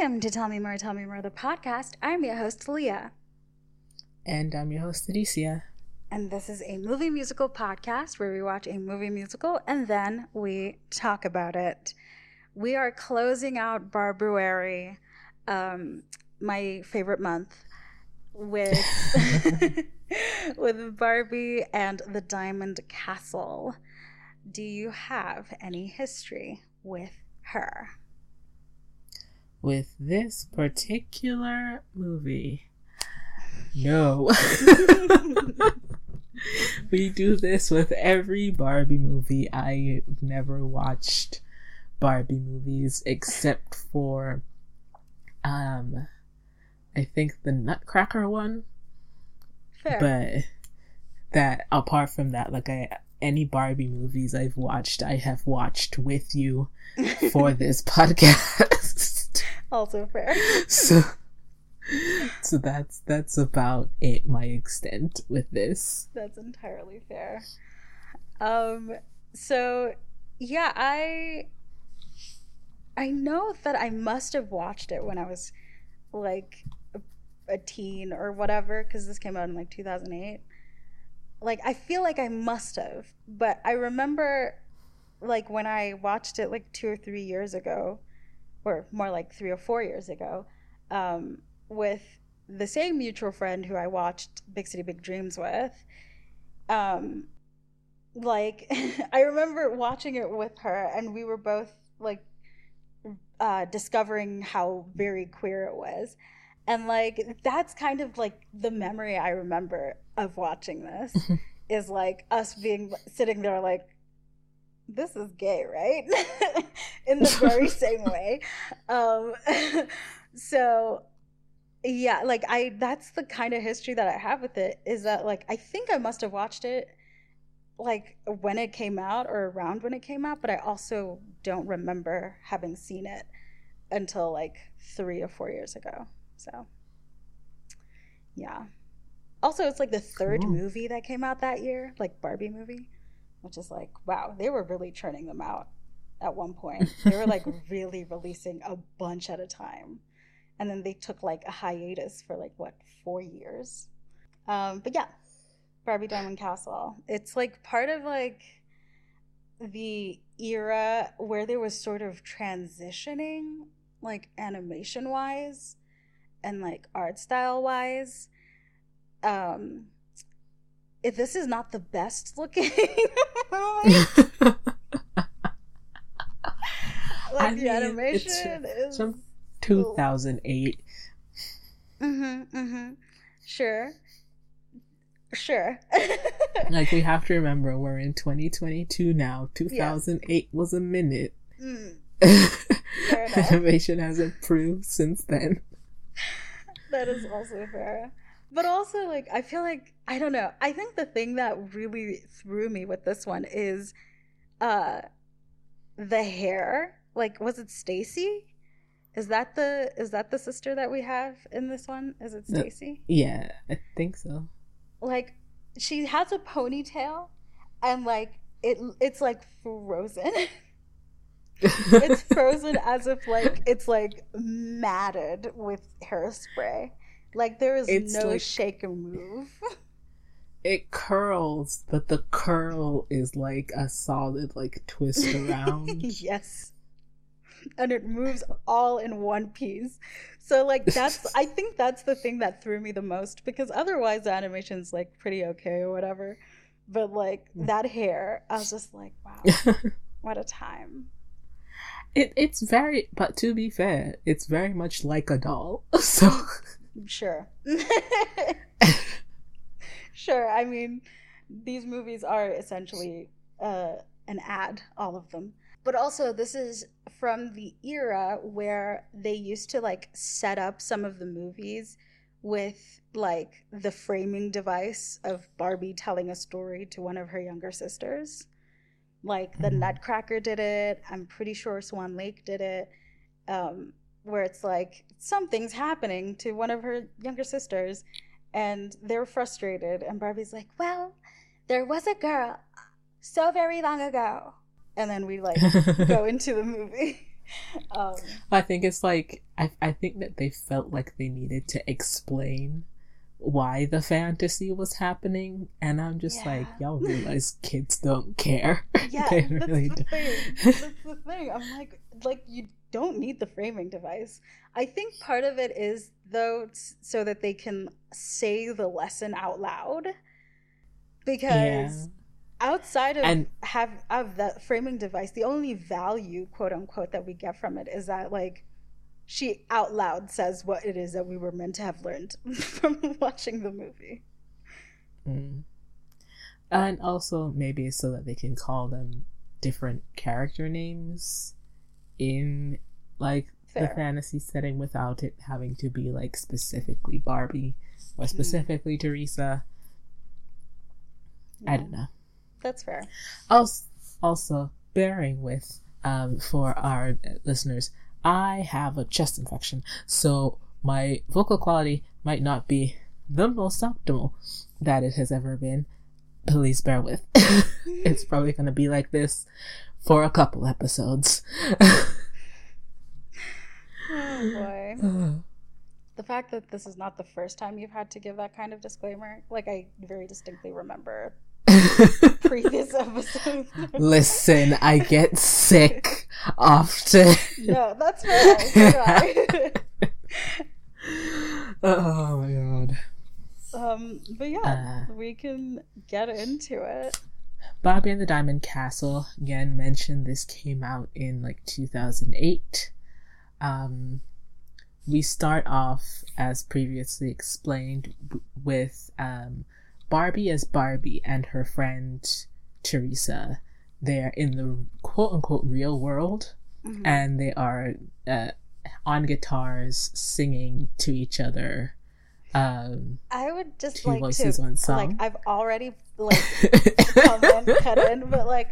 Welcome to Tell Me More, Tell Me More, the podcast. I'm your host, Leah. And I'm your host, Alicia. And this is a movie musical podcast where we watch a movie musical and then we talk about it. We are closing out Barbuary, um, my favorite month, with with Barbie and the Diamond Castle. Do you have any history with her? With this particular movie, no. we do this with every Barbie movie. I've never watched Barbie movies except for um I think the Nutcracker one. Fair. But that apart from that, like I any Barbie movies I've watched, I have watched with you for this podcast. Also fair. So so that's that's about it my extent with this. That's entirely fair. Um so yeah i i know that i must have watched it when i was like a, a teen or whatever because this came out in like 2008 like i feel like i must have but i remember like when i watched it like two or three years ago or more like three or four years ago um, with the same mutual friend who I watched Big City Big Dreams with. Um, like I remember watching it with her, and we were both like uh, discovering how very queer it was. And like that's kind of like the memory I remember of watching this is like us being sitting there like this is gay, right? In the very same way. Um, so yeah like i that's the kind of history that i have with it is that like i think i must have watched it like when it came out or around when it came out but i also don't remember having seen it until like three or four years ago so yeah also it's like the third cool. movie that came out that year like barbie movie which is like wow they were really churning them out at one point. They were like really releasing a bunch at a time. And then they took like a hiatus for like what four years? Um but yeah barbie diamond castle. It's like part of like the era where there was sort of transitioning like animation wise and like art style wise um if this is not the best looking like I the mean, animation is some 2008. Mm-hmm, mm-hmm. Sure. Sure. like we have to remember we're in 2022 now. 2008 yes. was a minute. Mm. Animation has improved since then. That is also fair. But also like I feel like I don't know. I think the thing that really threw me with this one is uh the hair. Like was it Stacy? Is that the is that the sister that we have in this one? Is it Stacy? Yeah, I think so. Like she has a ponytail and like it it's like frozen. it's frozen as if like it's like matted with hairspray. Like there is it's no like, shake and move. it curls, but the curl is like a solid like twist around. yes and it moves all in one piece. So like that's I think that's the thing that threw me the most because otherwise the animation's like pretty okay or whatever. But like hmm. that hair, I was just like, wow, what a time. It it's very but to be fair, it's very much like a doll. So sure. sure. I mean, these movies are essentially uh, an ad, all of them. But also, this is from the era where they used to like set up some of the movies with like the framing device of Barbie telling a story to one of her younger sisters. Like the mm-hmm. Nutcracker did it. I'm pretty sure Swan Lake did it. Um, where it's like something's happening to one of her younger sisters and they're frustrated and Barbie's like, "Well, there was a girl so very long ago and then we like go into the movie um, I think it's like I I think that they felt like they needed to explain why the fantasy was happening, and I'm just like, y'all realize kids don't care. yeah, They that's really the don't. thing. That's the thing. I'm like, like you don't need the framing device. I think part of it is though so that they can say the lesson out loud, because outside of And- have of that framing device, the only value, quote unquote, that we get from it is that like she out loud says what it is that we were meant to have learned from watching the movie. Mm. And also maybe so that they can call them different character names in like the fantasy setting without it having to be like specifically Barbie or specifically Teresa. I don't know. That's fair. Also, also bearing with um, for our listeners, I have a chest infection, so my vocal quality might not be the most optimal that it has ever been. Please bear with. it's probably going to be like this for a couple episodes. Oh boy. The fact that this is not the first time you've had to give that kind of disclaimer, like I very distinctly remember previous episodes. Listen, I get sick often. no, that's fair. So do I. oh my god. um, but yeah, Uh. we can get into it. Barbie and the Diamond Castle, again mentioned this came out in like 2008. Um, we start off, as previously explained, with um, Barbie as Barbie and her friend Teresa. They're in the quote unquote real world Mhm. and they are uh, on guitars singing to each other. Um, I would just like to like I've already like come in, cut in, but like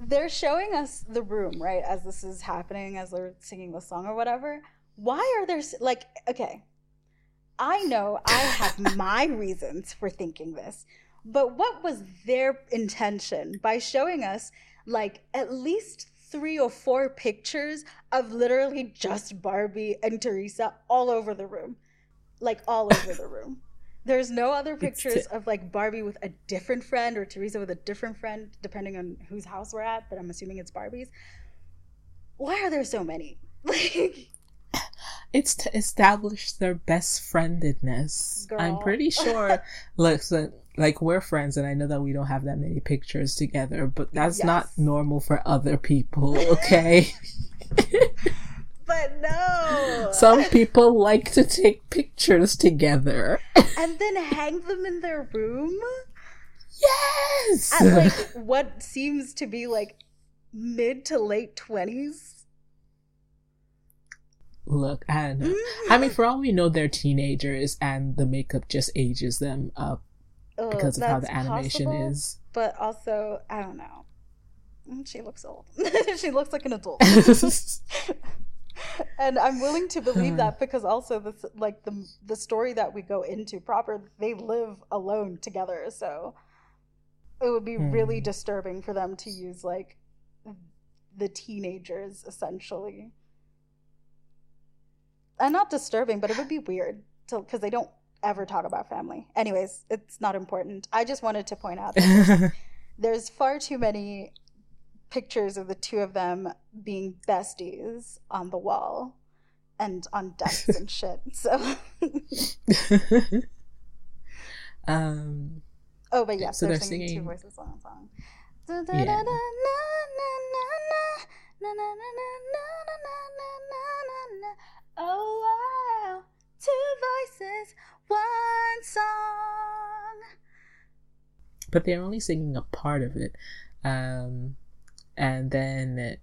they're showing us the room, right? As this is happening, as they're singing the song or whatever. Why are there like okay? I know I have my reasons for thinking this, but what was their intention by showing us like at least three or four pictures of literally just Barbie and Teresa all over the room? Like all over the room. There's no other pictures of like Barbie with a different friend or Teresa with a different friend, depending on whose house we're at, but I'm assuming it's Barbie's. Why are there so many? Like, it's to establish their best friendedness. I'm pretty sure, so, like we're friends, and I know that we don't have that many pictures together, but that's not normal for other people. Okay, but no. some people like to take pictures together. and then hang them in their room Yes. at like what seems to be like mid to late 20s. Look, I don't know. I mean, for all we know, they're teenagers, and the makeup just ages them up Ugh, because of how the animation possible, is. But also, I don't know. Mm, She looks old. she looks like an adult. and I'm willing to believe that because also the like the the story that we go into proper, they live alone together, so it would be really Hmm. disturbing for them to use like the teenagers essentially. And not disturbing, but it would be weird to because they don't ever talk about family. Anyways, it's not important. I just wanted to point out there's far too many pictures of the two of them being besties on the wall and on desks and shit. So, um, oh, but yes, So they're, they're singing, two voices on a song. Yeah. Oh wow, two voices, one song. but they're only singing a part of it, um, and then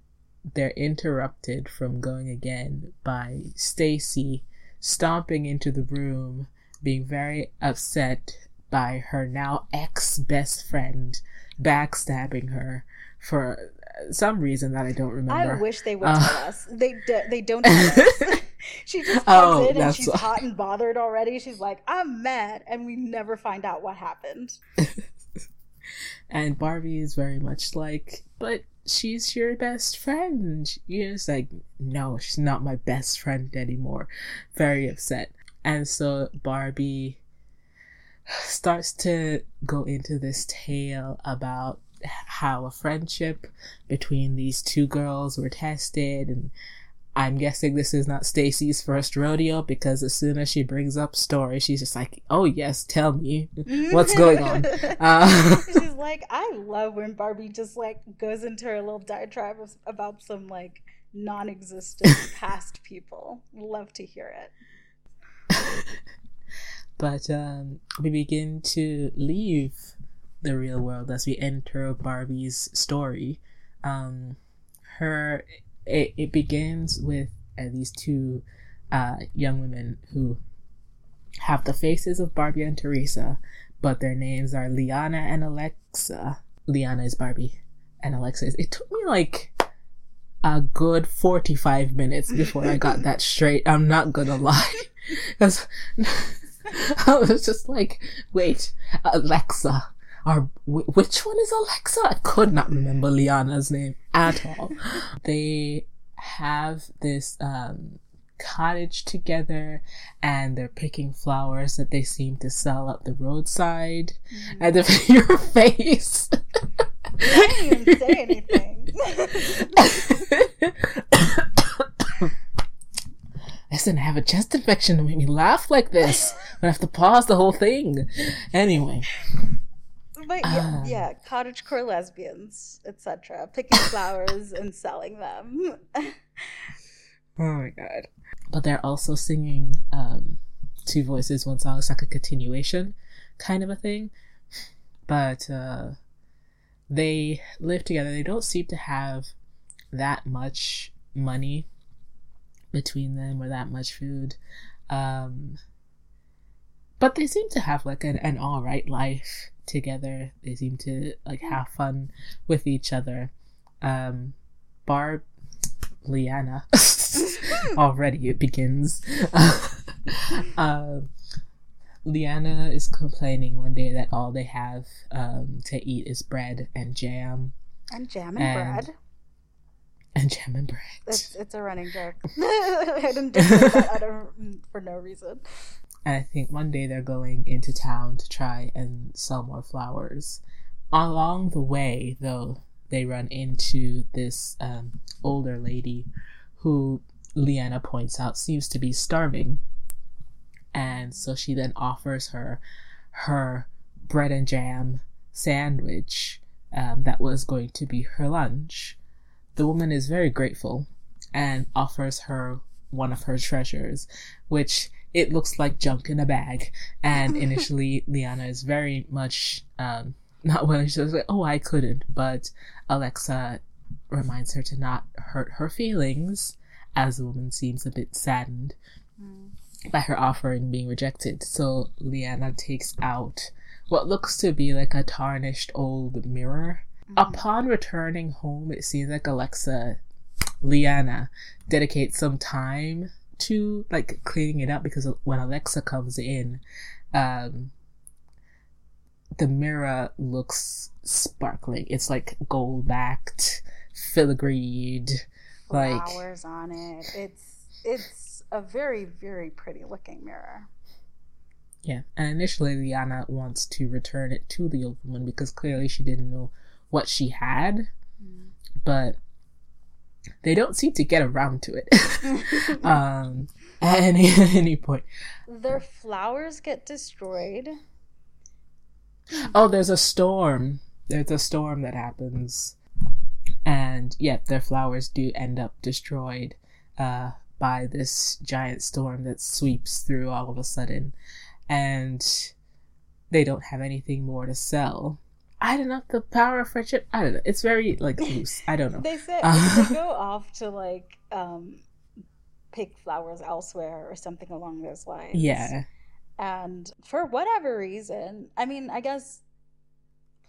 they're interrupted from going again by Stacy stomping into the room, being very upset by her now ex best friend backstabbing her for some reason that I don't remember. I wish they would Uh. tell us. They d- they don't tell us. she just comes Oh, in and she's hot and bothered already. She's like, "I'm mad," and we never find out what happened. And Barbie is very much like, but she's your best friend. You're just like, no, she's not my best friend anymore. Very upset. And so Barbie starts to go into this tale about how a friendship between these two girls were tested and I'm guessing this is not Stacy's first rodeo because as soon as she brings up story, she's just like, "Oh yes, tell me what's going on." Uh, she's like, "I love when Barbie just like goes into her little diatribe about some like non-existent past people. Love to hear it." but um, we begin to leave the real world as we enter Barbie's story. Um, her it, it begins with uh, these two uh, young women who have the faces of Barbie and Teresa, but their names are Liana and Alexa. Liana is Barbie, and Alexa is. It took me like a good 45 minutes before I got that straight. I'm not gonna lie. Because I was just like, wait, Alexa. Or which one is Alexa? I could not remember Liana's name at all. they have this um, cottage together and they're picking flowers that they seem to sell up the roadside. Mm. And if your face. I didn't even say anything. Listen, I have a chest infection to make me laugh like this. I have to pause the whole thing. Anyway. But yeah, yeah cottage core lesbians, etc., picking flowers and selling them. oh my god! But they're also singing um, two voices, one song. It's like a continuation kind of a thing. But uh, they live together. They don't seem to have that much money between them or that much food. Um, but they seem to have like an, an all right life together. They seem to like have fun with each other. Um, Barb, Liana, already it begins. uh, Liana is complaining one day that all they have um, to eat is bread and jam. And jam and, and bread. And jam and bread. It's, it's a running joke. I didn't do that for no reason. And I think one day they're going into town to try and sell more flowers. Along the way, though, they run into this um, older lady who Liana points out seems to be starving. And so she then offers her her bread and jam sandwich um, that was going to be her lunch. The woman is very grateful and offers her one of her treasures, which it looks like junk in a bag. And initially, Liana is very much um, not willing. She's like, "Oh, I couldn't," but Alexa reminds her to not hurt her feelings, as the woman seems a bit saddened mm. by her offering being rejected. So Liana takes out what looks to be like a tarnished old mirror. Mm. Upon returning home, it seems like Alexa, Liana, dedicates some time to like cleaning it up because when Alexa comes in, um, the mirror looks sparkling. It's like gold backed, filigreed, like flowers on it. It's it's a very very pretty looking mirror. Yeah, and initially Liana wants to return it to the old woman because clearly she didn't know what she had, mm. but they don't seem to get around to it um, at any, any point. Their flowers get destroyed. Oh, there's a storm. There's a storm that happens. And yeah, their flowers do end up destroyed uh, by this giant storm that sweeps through all of a sudden. And they don't have anything more to sell. I don't know the power of friendship. I don't know. It's very like loose. I don't know. they say uh, they go off to like um pick flowers elsewhere or something along those lines. Yeah. And for whatever reason, I mean, I guess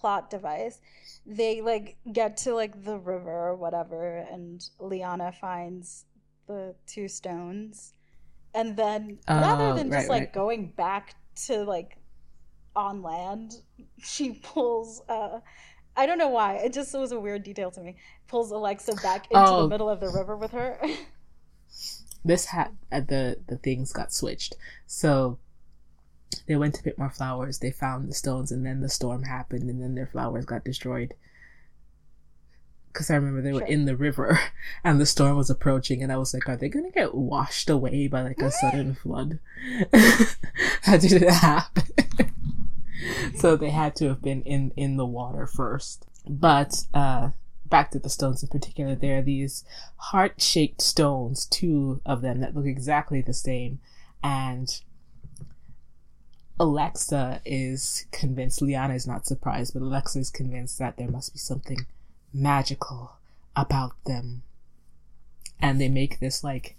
plot device, they like get to like the river or whatever, and Liana finds the two stones, and then rather oh, than just like right. going back to like on land, she pulls uh, I don't know why. It just was a weird detail to me. Pulls Alexa back into Oh. the middle of the river with her. this hat uh, the the things got switched so they went to pick more flowers they found the stones and then the storm happened and then their flowers got destroyed because i remember they were Sure. in the river and the storm was approaching and i was like are they gonna get washed away by like a sudden flood how did it happen so they had to have been in in the water first but uh back to the stones in particular, there are these heart shaped stones, two of them that look exactly the same. And Alexa is convinced, Liana is not surprised, but Alexa is convinced that there must be something magical about them. And they make this like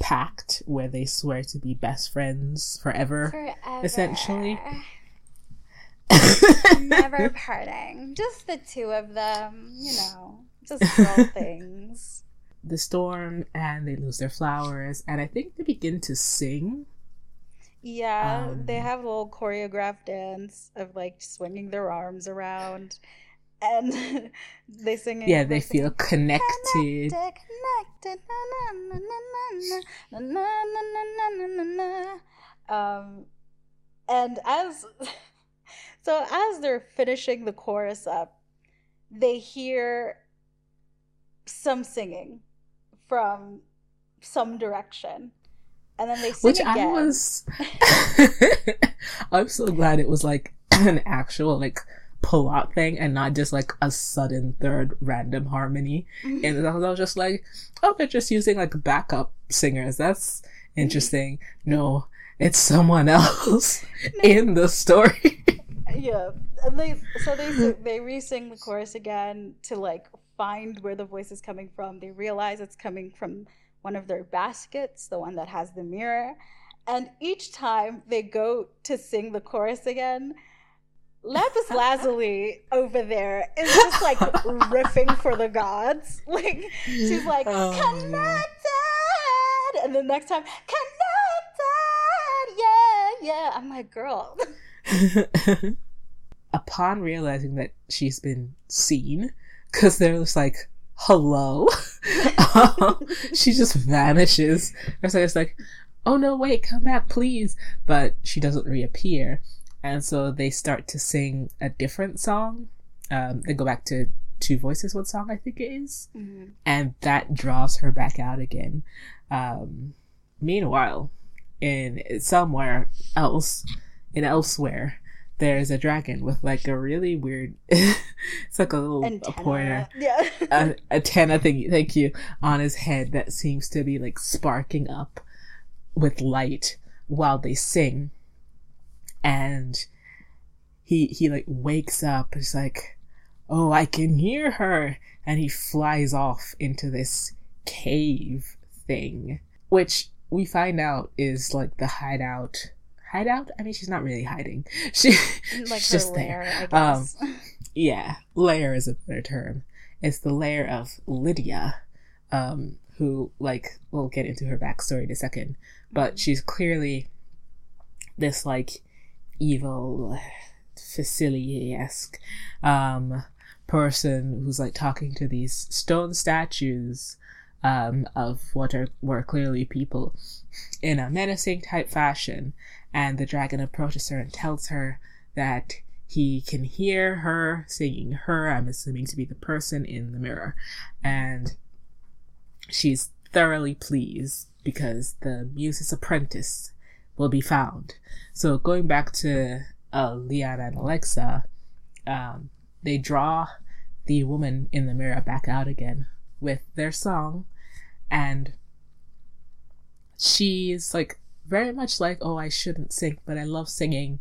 pact where they swear to be best friends forever. Forever. Essentially. Never parting. Just the two of them, you know, just little things. The storm, and they lose their flowers, and I think they begin to sing. Yeah, um, they have a little choreographed dance of like swinging their arms around, and they sing. Yeah, they feel connected. connected, um, and as so as they're finishing the chorus up, they hear some singing from some direction, and then they sing Which I was I'm so glad it was like an actual like pull out thing and not just like a sudden third random harmony. Mm-hmm. And I was just like, oh, they're just using like backup singers. That's mm-hmm. interesting. No, it's someone else in the story. yeah and they so they they re-sing the chorus again to like find where the voice is coming from. They realize it's coming from one of their baskets the one that has the mirror. And each time they go to sing the chorus again lapis lazuli over there is just like riffing for the gods. Like she's like Oh, connected and the next time connected yeah yeah i'm like girl Upon realizing that she's been seen, because they're just like, hello, she just vanishes. It's like, it's like, oh no, wait, come back, please. But she doesn't reappear. And so they start to sing a different song. Um, they go back to Two Voices, what song I think it is. Mhm. and that draws her back out again. Um, meanwhile, in somewhere else, in elsewhere, there's a dragon with like a really weird. it's like a little a antenna. pointer, Yeah. a antenna thing. Thank you on his head that seems to be like sparking up with light while they sing, and he he like wakes up. He's like, "Oh, I can hear her," and he flies off into this cave thing, which we find out is like the hideout. Hideout? I mean, she's not really hiding. She like she's just there. lair, I Um, yeah, lair is a better term. It's the lair of Lydia, um, who, like, we'll get into her backstory in a second, but she's clearly this, like, evil, Facilier esque, um, person who's, like, talking to these stone statues, um, of what are, were clearly people in a menacing type fashion, and the dragon approaches her and tells her that he can hear her singing. Her i'm assuming to be the person in the mirror. And she's thoroughly pleased because the muse's apprentice will be found. So going back to uh, liana and alexa um, they draw the woman in the mirror back out again with their song and she's like very much like oh i shouldn't sing but i love singing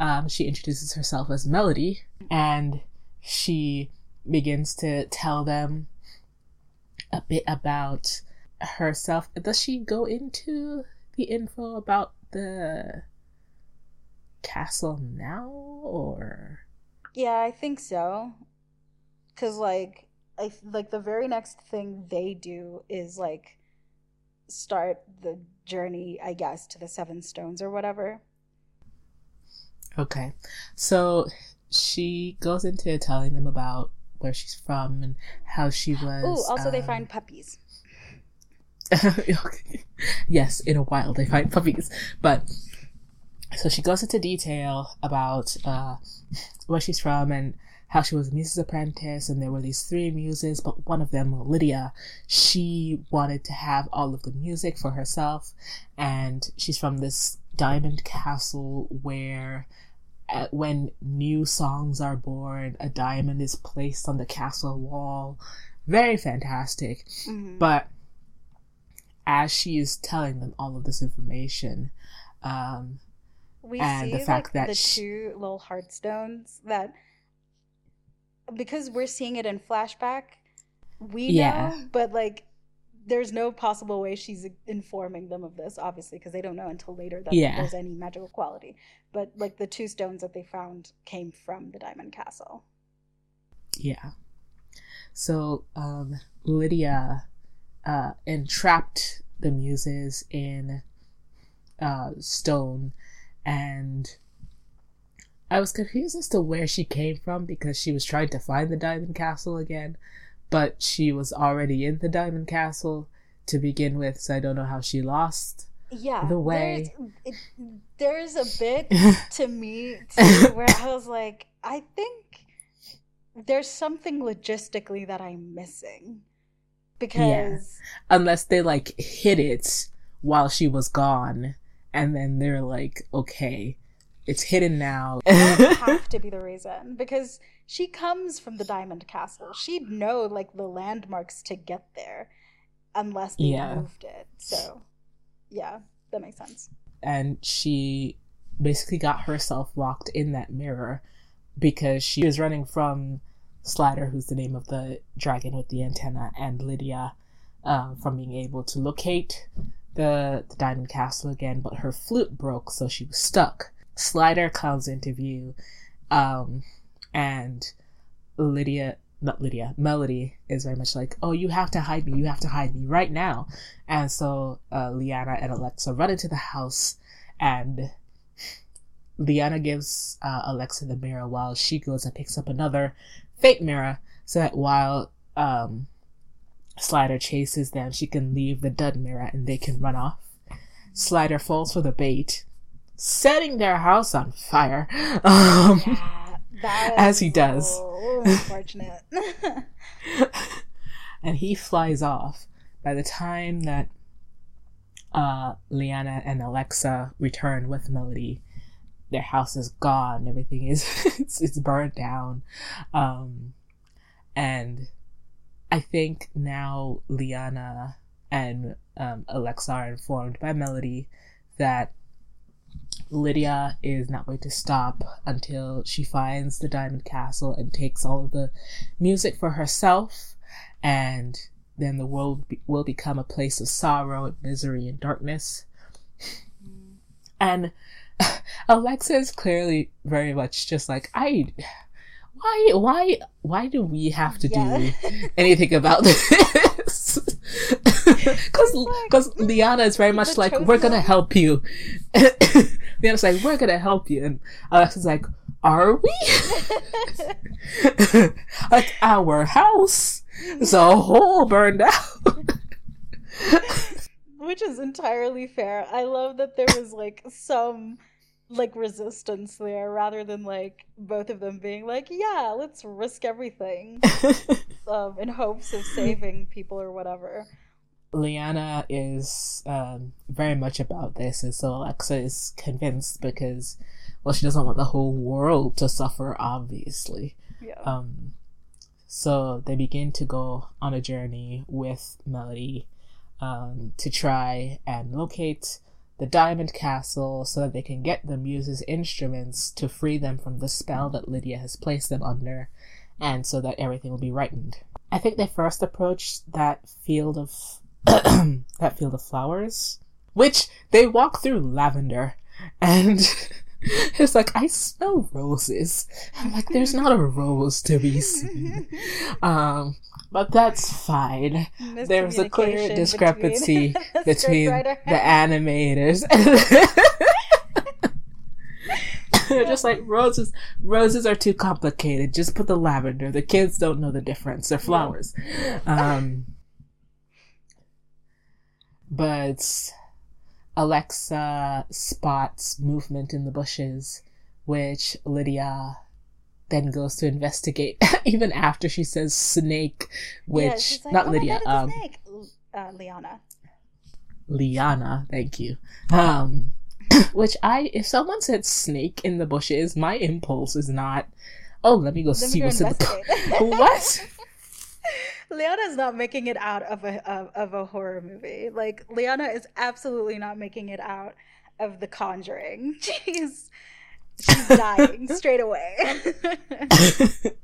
um, she introduces herself as Melody, and she begins to tell them a bit about herself. Does she go into the info about the castle now, or Yeah, I think so. Cause like I like the very next thing they do is like start the journey, I guess, to the Seven Stones or whatever. okay? So she goes into telling them about where she's from and how she was. Oh, also they um, find puppies. Okay. yes, in a while they find puppies. But so she goes into detail about uh, where she's from and how she was a muse's apprentice, and there were these three muses, but one of them, Lydia, she wanted to have all of the music for herself, and she's from this diamond castle where. uh when new songs are born, a diamond is placed on the castle wall. Very fantastic. Mhm. But as she is telling them all of this information, um, we and see the fact like that the she- two little heartstones that because we're seeing it in flashback we Yeah. know but like there's no possible way she's informing them of this obviously because they don't know until later that Yeah. there's any magical quality but like the two stones that they found came from the diamond castle yeah. So um, Lydia uh, entrapped the muses in uh, stone, and I was confused as to where she came from because she was trying to find the diamond castle again, but she was already in the diamond castle to begin with, so I don't know how she lost. yeah The way- there's, it, there's a bit to me too, where I was like, I think there's something logistically that I'm missing because unless they like hid it while she was gone and then they're like okay it's hidden now would have to be the reason because she comes from the diamond castle she'd know like the landmarks to get there unless they Yeah. moved it so yeah that makes sense and she basically got herself locked in that mirror because she was running from Slider, who's the name of the dragon with the antenna, and Lydia uh, from being able to locate the, the diamond castle again, but her flute broke, so she was stuck. Slider comes into view, um, and Lydia, not Lydia, Melody is very much like, "Oh, you have to hide me! You have to hide me right now!" And so uh, Liana and Alexa run into the house, and Liana gives uh, Alexa the mirror while she goes and picks up another fake mirror, so that while um, Slider chases them, she can leave the dud mirror and they can run off. Slider falls for the bait, setting their house on fire. Um, yeah As he does. so unfortunate and he flies off. By the time that uh, Liana and Alexa return with Melody, their house is gone. Everything is it's, it's burned down, um, and I think now Liana and um, Alexa are informed by Melody that Lydia is not going to stop until she finds the Diamond Castle and takes all of the music for herself, and then the world be- will become a place of sorrow and misery and darkness. And Alexa is clearly very much just like I. Why? Why? Why do we have to Yeah. do anything about this? Because because mm, Liana is very much like we're gonna help you. Liana's like we're gonna help you, and Alexa's like, are we? like our house is a whole burned out. which is entirely fair i love that there was like some like resistance there rather than like both of them being like yeah let's risk everything um, in hopes of saving people or whatever Liana is um, very much about this, and so Alexa is convinced because, well, she doesn't want the whole world to suffer, obviously. yeah Um, so they begin to go on a journey with Melody um, to try and locate the Diamond Castle so that they can get the Muse's instruments to free them from the spell that Lydia has placed them under, and so that everything will be rightened. I think they first approached that field of that field of flowers, which they walk through lavender, and it's like I smell roses. I'm like, there's not a rose to be seen. Um, but that's fine. There's a clear discrepancy the between the animators. They're just like roses. Roses are too complicated. Just put the lavender. The kids don't know the difference. They're flowers. Um, but Alexa spots movement in the bushes, which Lydia then goes to investigate. Even after she says snake, which yeah, like, not oh Lydia, God, um, snake. Uh, Liana. Liana, thank you. Um, which I, if someone said snake in the bushes, my impulse is not, oh, let me go Let see me go what's in the. what? Liana's not making it out of a of, of a horror movie. Like Liana is absolutely not making it out of The Conjuring. She's she's dying straight away.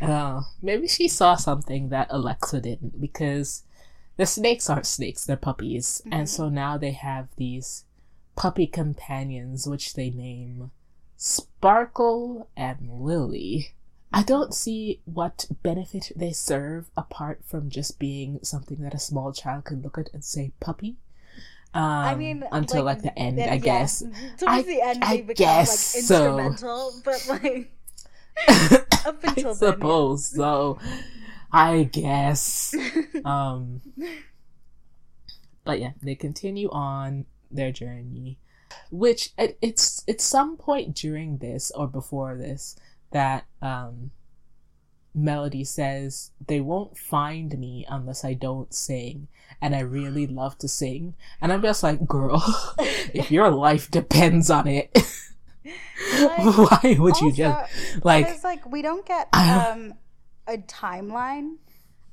Uh, maybe she saw something that Alexa didn't because the snakes aren't snakes, they're puppies. And so now they have these puppy companions, which they name Sparkle and Lily. I don't see what benefit they serve apart from just being something that a small child could look at and say puppy. Um, I mean, until like, the end, then, I yeah, guess. Towards I- the end, I they become guess like so. instrumental, but like up I until then, suppose so. I guess. um, but yeah, they continue on their journey, which it, it's it's some point during this or before this that um, Melody says they won't find me unless I don't sing, and I really love to sing, and I'm just like, girl, if your life depends on it. Like, Why would you just like it's like we don't get um a timeline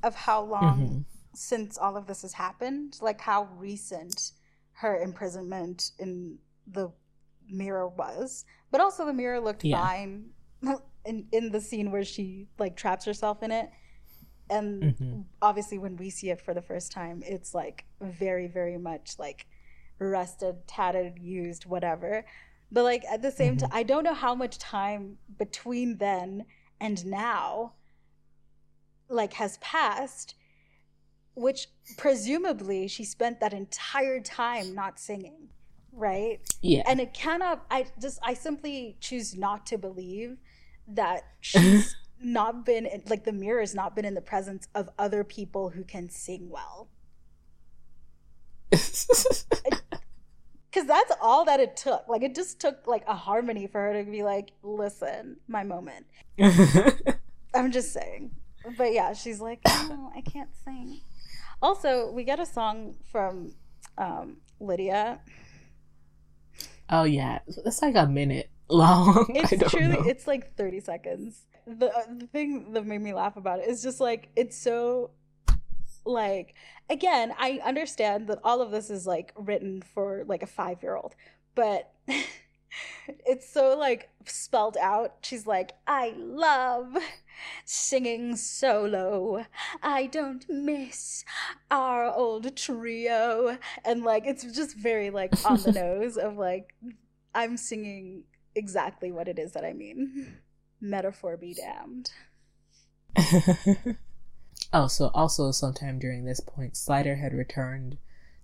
of how long Mhm. since all of this has happened like how recent her imprisonment in the mirror was but also the mirror looked Yeah. fine in in the scene where she like traps herself in it and Mhm. obviously when we see it for the first time it's like very very much like rusted tattered used whatever but like at the same Mhm. time i don't know how much time between then and now like has passed which presumably she spent that entire time not singing right yeah and it cannot i just i simply choose not to believe that she's not been like the mirror has not been in the presence of other people who can sing well. Because that's all that it took. Like it just took like a harmony for her to be like listen my moment. I'm just saying. But yeah she's like no i can't sing. Also we get a song from um lydia. Oh yeah, it's like a minute long. It's truly know. it's like 30 seconds the, uh, the thing that made me laugh about it is just like it's so like again i understand that all of this is like written for like a five year old but it's so like spelled out she's like i love singing solo i don't miss our old trio and like it's just very like on the nose of like i'm singing exactly what it is that i mean metaphor be damned oh, so also sometime during this point, Slider had returned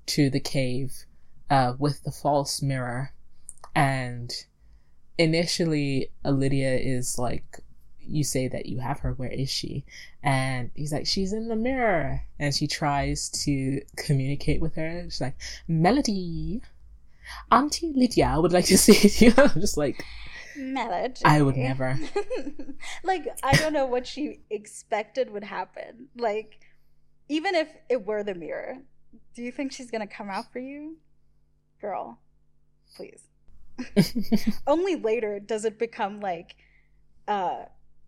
to the cave uh, with the false mirror, and initially, Lydia is like, "You say that you have her. Where is she?" And he's like, "She's in the mirror," and she tries to communicate with her. She's like, "Melody." Auntie Lydia would like to see you. I'm just like, melody I would never. like i don't know what she expected would happen like even if it were the mirror do you think she's gonna come out for you girl please only later does it become like uh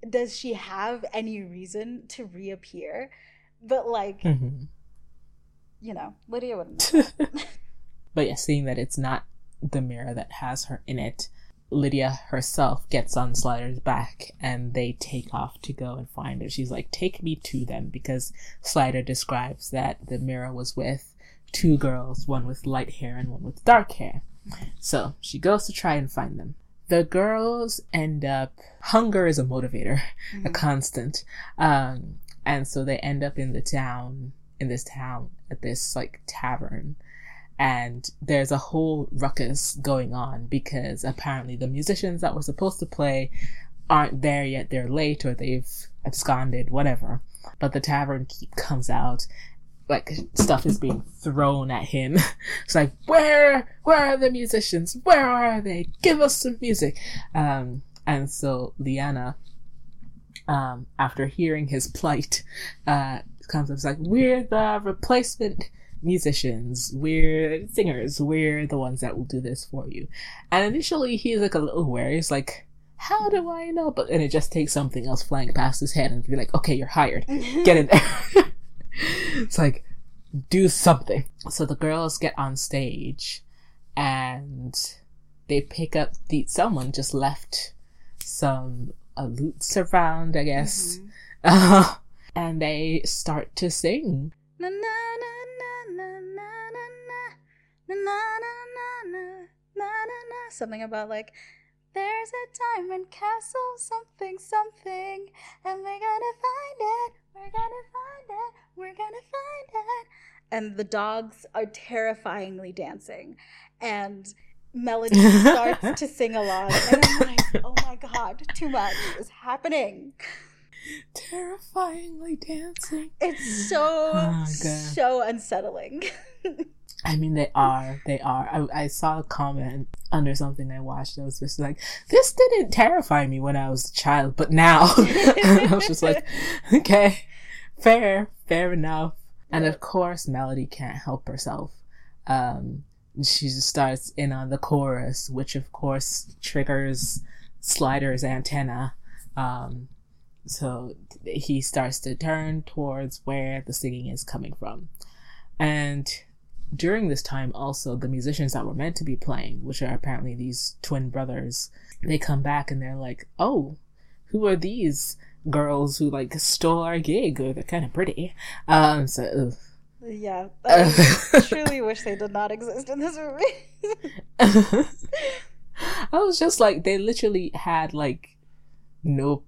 does she have any reason to reappear but like Mhm. you know lydia wouldn't But seeing that it's not the mirror that has her in it, Lydia herself gets on Slider's back and they take off to go and find her. She's like, Take me to them because Slider describes that the mirror was with two girls, one with light hair and one with dark hair. So she goes to try and find them. The girls end up, hunger is a motivator, a constant. Um, and so they end up in the town, in this town, at this like tavern and there's a whole ruckus going on because apparently the musicians that were supposed to play aren't there yet. They're late or they've absconded, whatever. But the tavern keep comes out like stuff is being thrown at him. it's like, where, where are the musicians? Where are they? Give us some music. Um, and so Liana, um, after hearing his plight, uh, comes up, it's like, we're the replacement musicians, we're singers, we're the ones that will do this for you. And initially he's like a little wary, he's like, how do I know? But and it just takes something else flying past his head and be like, okay, you're hired. Get in there. it's like, do something. So the girls get on stage and they pick up the someone just left some uh, lutes around, I guess. Mm-hmm. Uh, and they start to sing. Na, na, na, Something about like there's a diamond castle, something, something, and we're gonna find it. We're gonna find it. We're gonna find it. And the dogs are terrifyingly dancing, and Melody starts to sing along, and I'm like, oh my god, too much is happening. Terrifyingly dancing. It's so oh so unsettling. I mean, they are. They are. I, I saw a comment under something I watched that was just like, this didn't terrify me when I was a child, but now. I was just like, okay, fair, fair enough. And of course, Melody can't help herself. Um, she just starts in on the chorus, which of course triggers Slider's antenna. Um, so he starts to turn towards where the singing is coming from. And during this time also the musicians that were meant to be playing which are apparently these twin brothers they come back and they're like oh who are these girls who like stole our gig? Or they're kind of pretty. Um so ugh. yeah. I truly wish they did not exist in this movie. I was just like they literally had like no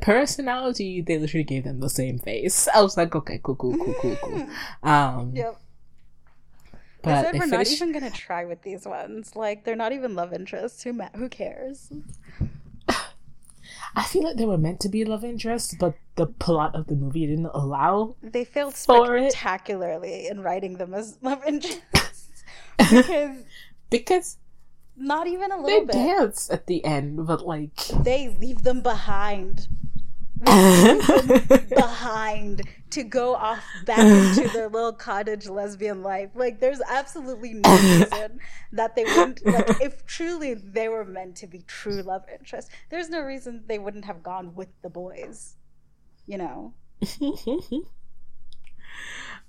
personality they literally gave them the same face. I was like okay cool cool cool cool cool. Um yep but I said we're not even gonna try with these ones. Like they're not even love interests. Who ma- who cares? I feel like they were meant to be love interests, but the plot of the movie didn't allow. They failed spectacularly in writing them as love interests because because not even a little they bit. They dance at the end, but like they leave them behind. behind to go off back into their little cottage lesbian life. Like, there's absolutely no reason that they wouldn't. Like, if truly they were meant to be true love interests, there's no reason they wouldn't have gone with the boys. You know.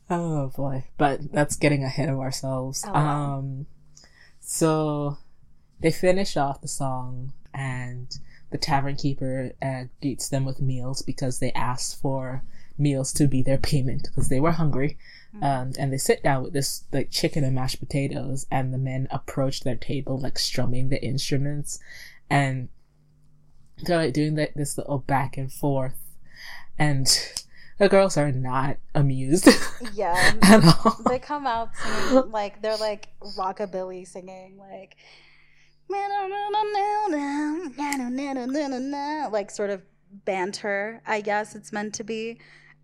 oh boy, but that's getting ahead of ourselves. Oh, wow. Um, so they finish off the song and the tavern keeper uh, greets them with meals because they asked for meals to be their payment because they were hungry. Mm-hmm. Um, and they sit down with this like chicken and mashed potatoes, and the men approach their table like strumming the instruments, and they're like doing like this little back and forth, and the girls are not amused. Yeah, at all. They come out singing like they're like rockabilly singing like like sort of banter, I guess it's meant to be.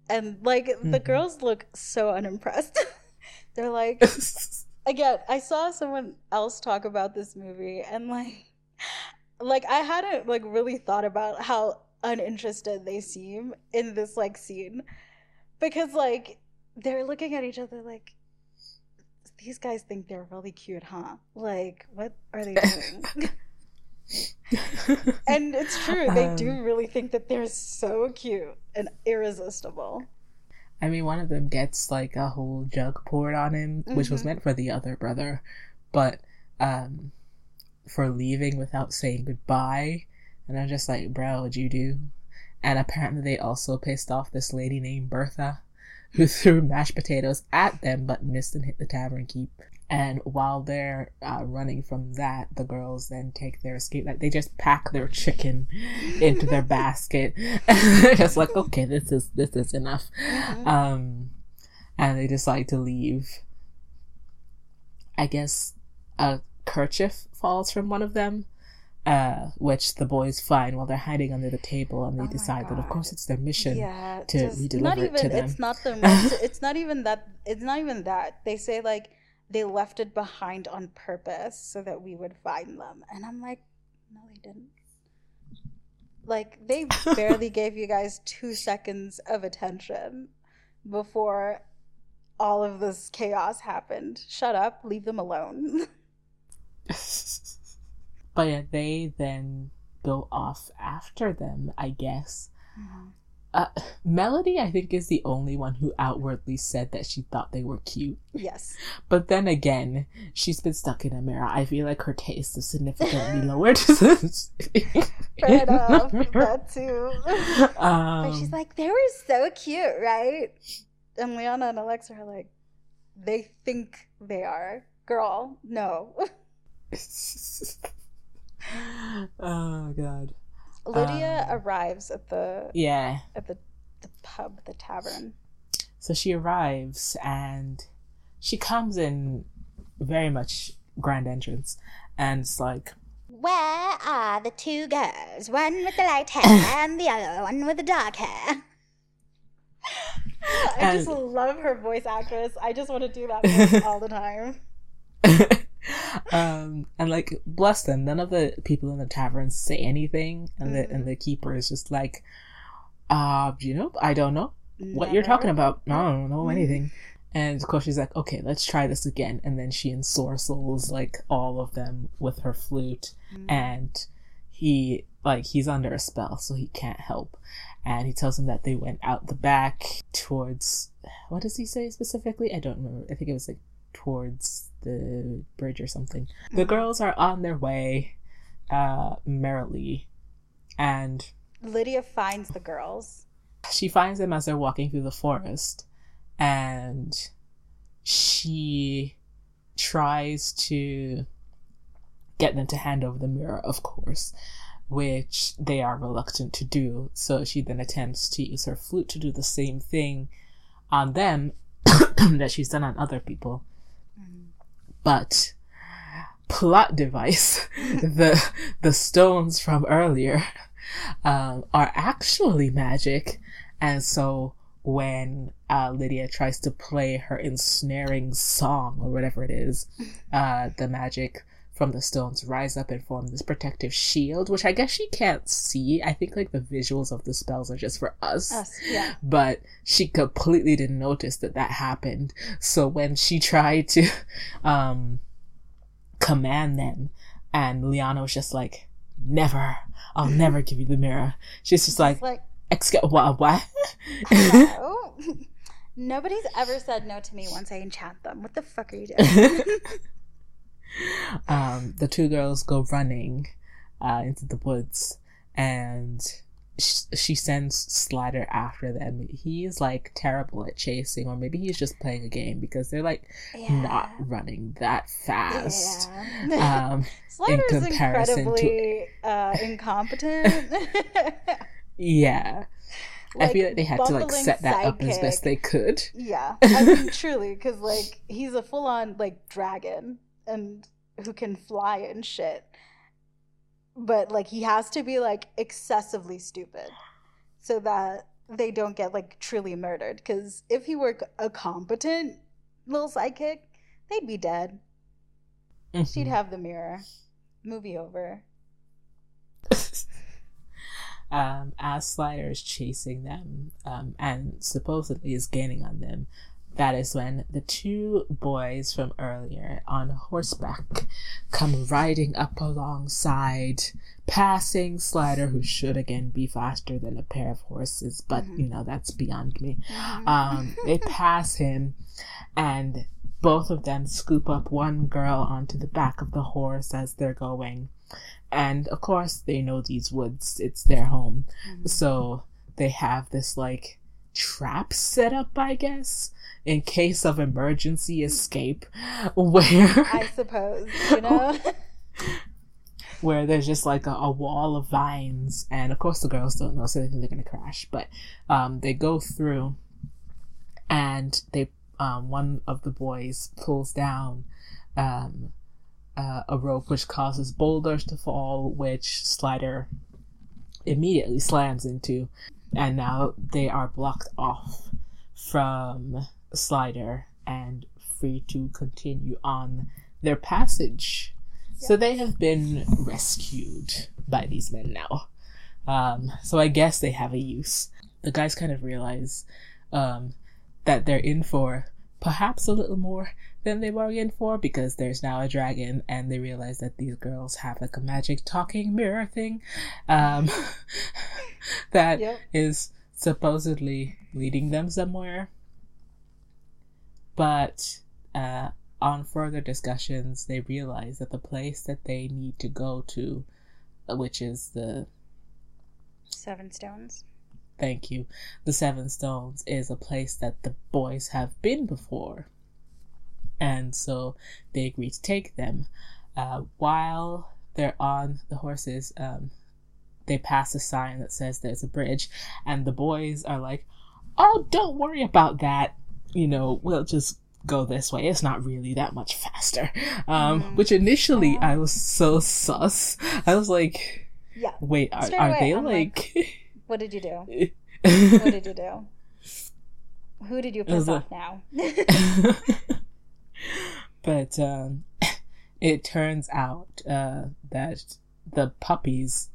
And like mm-hmm. the girls look so unimpressed. They're like again, I saw someone else talk about this movie and like like I hadn't like really thought about how uninterested they seem in this like scene because like they're looking at each other like these guys think they're really cute, huh? Like, what are they doing? and it's true, they um, do really think that they're so cute and irresistible. I mean, one of them gets like a whole jug poured on him, mm-hmm. which was mm-hmm. meant for the other brother, but um, for leaving without saying goodbye. And I'm just like, bro, what'd you do? And apparently, they also pissed off this lady named Bertha who threw mashed potatoes at them but missed and hit the tavern keep. And while they're uh, running from that, the girls then take their escape. Like they just pack their chicken into their basket, just like, "Okay, this is this is enough," mm-hmm. um, and they decide to leave. I guess a kerchief falls from one of them, uh, which the boys find while they're hiding under the table, and they Oh decide that of course it's their mission. yeah, to just redeliver not it even to them. it's not the most, it's not even that it's not even that. They say like they left it behind on purpose so that we would find them. And i'm like no they didn't. Like they barely gave you guys two seconds of attention before all of this chaos happened. Shut up. Leave them alone but yeah, they then go off after them, I guess. Uh, Melody, I think, is the only one who outwardly said that she thought they were cute. yes But then again, she's been stuck in a mirror. I feel like her taste is significantly lowered. fair enough that too But um, she's like, they were so cute, right? And Liana and Alexa are like, they think they are. Girl, no. oh god. Lydia Um, arrives at the Yeah. at the, the pub, the tavern. So she arrives and she comes in very much grand entrance and it's like Where are the two girls? One with the light hair and the other one with the dark hair. I just love her voice actress. I just want to do that voice all the time. um and like bless them. None of the people in the tavern say anything and the and the keeper is just like uh you know i don't know what you're talking about. I don't know anything. And of course she's like okay let's try this again. And then she ensorcels like all of them with her flute Mm. and he like he's under a spell so he can't help. And he tells them that they went out the back towards what does he say specifically? I don't remember. I think it was like towards the bridge or something. The Mhm. girls are on their way uh merrily. And Lydia finds the girls. she finds them as they're walking through the forest. And she tries to get them to hand over the mirror of course which they are reluctant to do. So she then attempts to use her flute to do the same thing on them that she's done on other people but plot device the the stones from earlier um, are actually magic. And so when uh, lydia tries to play her ensnaring song or whatever it is uh, the magic from the stones rise up and form this protective shield which i guess she can't see i think like the visuals of the spells are just for us Us, yeah. but she completely didn't notice that that happened. So when she tried to um, command them, and Liana was just like, "Never, I'll never give you the mirror." She's just like, like, "Excuse what? What?" Nobody's ever said no to me once I enchant them. What the fuck are you doing? Um, the two girls go running uh, into the woods, and sh- she sends Slider after them. He's like terrible at chasing, or maybe he's just playing a game because they're like not running that fast. Yeah. Um, Slider's comparison to- incredibly uh, incompetent. yeah, I feel like they had to like set that up as best they could. Yeah, I mean, truly, because like he's a full-on like dragon and who can fly and shit. But like he has to be like excessively stupid so that they don't get like truly murdered. Because if he were a competent little sidekick, they'd be dead. She'd Mhm. have the mirror. Movie over. um, as Slider is chasing them um, and supposedly is gaining on them, that is when the two boys from earlier on horseback come riding up alongside, passing Slider, who should again be faster than a pair of horses, but Mhm. you know, that's beyond me. Um, they pass him, and both of them scoop up one girl onto the back of the horse as they're going. And of course, they know these woods, it's their home. Mhm. So they have this like trap set up, I guess, in case of emergency escape, where I suppose, you know? where there's just like a, a wall of vines, and of course the girls don't know, so they think they're gonna crash. But um, they go through, and they um, one of the boys pulls down um, uh, a rope which causes boulders to fall, which Slider immediately slams into, and now they are blocked off from Slider and free to continue on their passage. So they have been rescued by these men now. Um, so I guess they have a use. The guys kind of realize um, that they're in for perhaps a little more than they bargained for because there's now a dragon and they realize that these girls have like a magic talking mirror thing um, that Yep. is supposedly leading them somewhere. But uh, on further discussions, they realize that the place that they need to go to, uh, which is the Seven stones. thank you, the Seven Stones, is a place that the boys have been before. And so they agree to take them. Uh, while they're on the horses, um, they pass a sign that says there's a bridge, and the boys are like, "Oh, don't worry about that. You know, we'll just go this way. It's not really that much faster." Um, Mhm. Which initially I was so sus. I was like, Yeah. "Wait, are, are away, they I'm like?" What did you do? What did you do? Who did you piss off now? but um, it turns out uh, that the puppies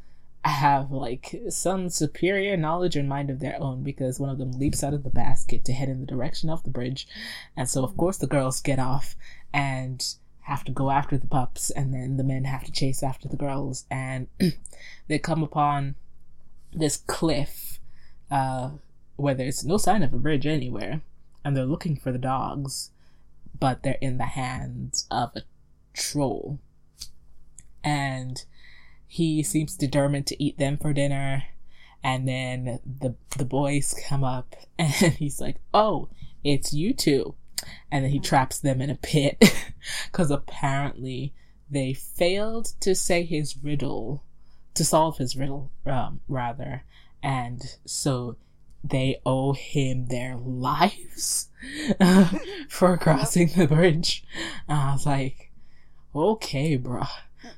have like some superior knowledge and mind of their own because one of them leaps out of the basket to head in the direction of the bridge and so of course the girls get off and have to go after the pups and then the men have to chase after the girls and they come upon this cliff uh, where there's no sign of a bridge anywhere and they're looking for the dogs but they're in the hands of a troll. And he seems determined to eat them for dinner. And then the the boys come up and he's like, "Oh, it's you two. And then he traps them in a pit cuz apparently they failed to say his riddle, to solve his riddle um, rather. And so they owe him their lives for crossing the bridge. And I was like, okay, bruh.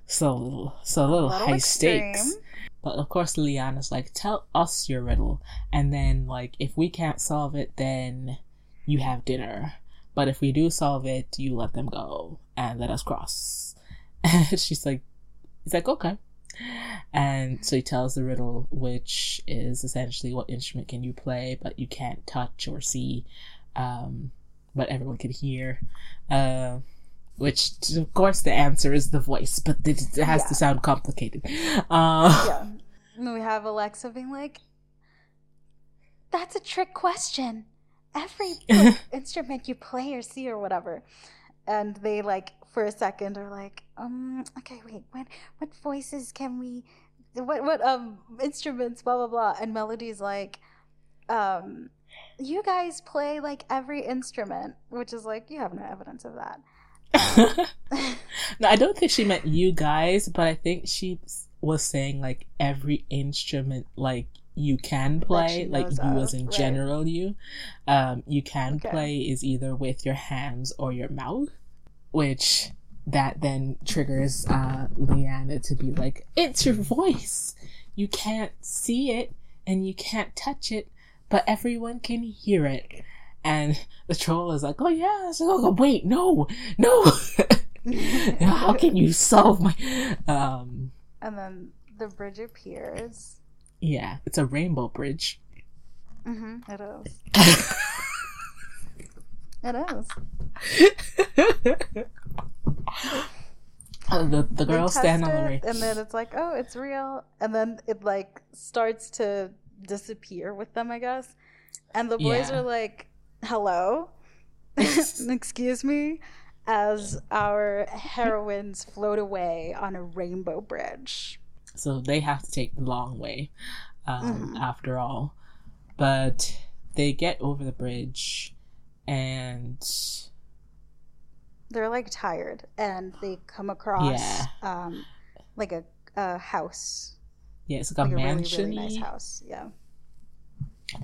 So so little, Little high extreme. stakes. But of course, Liana's like, tell us your riddle. And then, like, if we can't solve it, then you have dinner. But if we do solve it, you let them go and let us cross. And she's like, he's like, okay. And so he tells the riddle, which is essentially what instrument can you play, but you can't touch or see, um, but everyone can hear. Uh, which, of course, the answer is the voice, but it, it has Yeah. to sound complicated. Uh, yeah. And we have Alexa being like, "That's a trick question. Every like, instrument you play or see or whatever." And they like for a second are like, "Um, okay, wait, what what voices can we? What what um instruments? Blah blah blah." And Melody's like, "Um, you guys play like every instrument," which is like, you have no evidence of that. no, I don't think she meant you guys, but I think she was saying like every instrument like you can play, like you of, as in right. general you. Um, you can Okay. play is either with your hands or your mouth, which that then triggers uh Liana to be like, it's your voice. You can't see it and you can't touch it, but everyone can hear it. And the troll is like, oh yeah, so, oh, wait, no, no. How can you solve my um And then the bridge appears. yeah, it's a rainbow bridge. Mm-hmm. It is. It is. Uh, the the girls stand on the it, and then it's like, oh, it's real, and then it like starts to disappear with them, I guess. And the boys Yeah. are like, "Hello, excuse me," as our heroines float away on a rainbow bridge. So they have to take the long way, um, Mhm. after all. But they get over the bridge, and They're like tired, and they come across Yeah. um, like a, a house, yeah, it's like a like a really mansion really nice house. Yeah.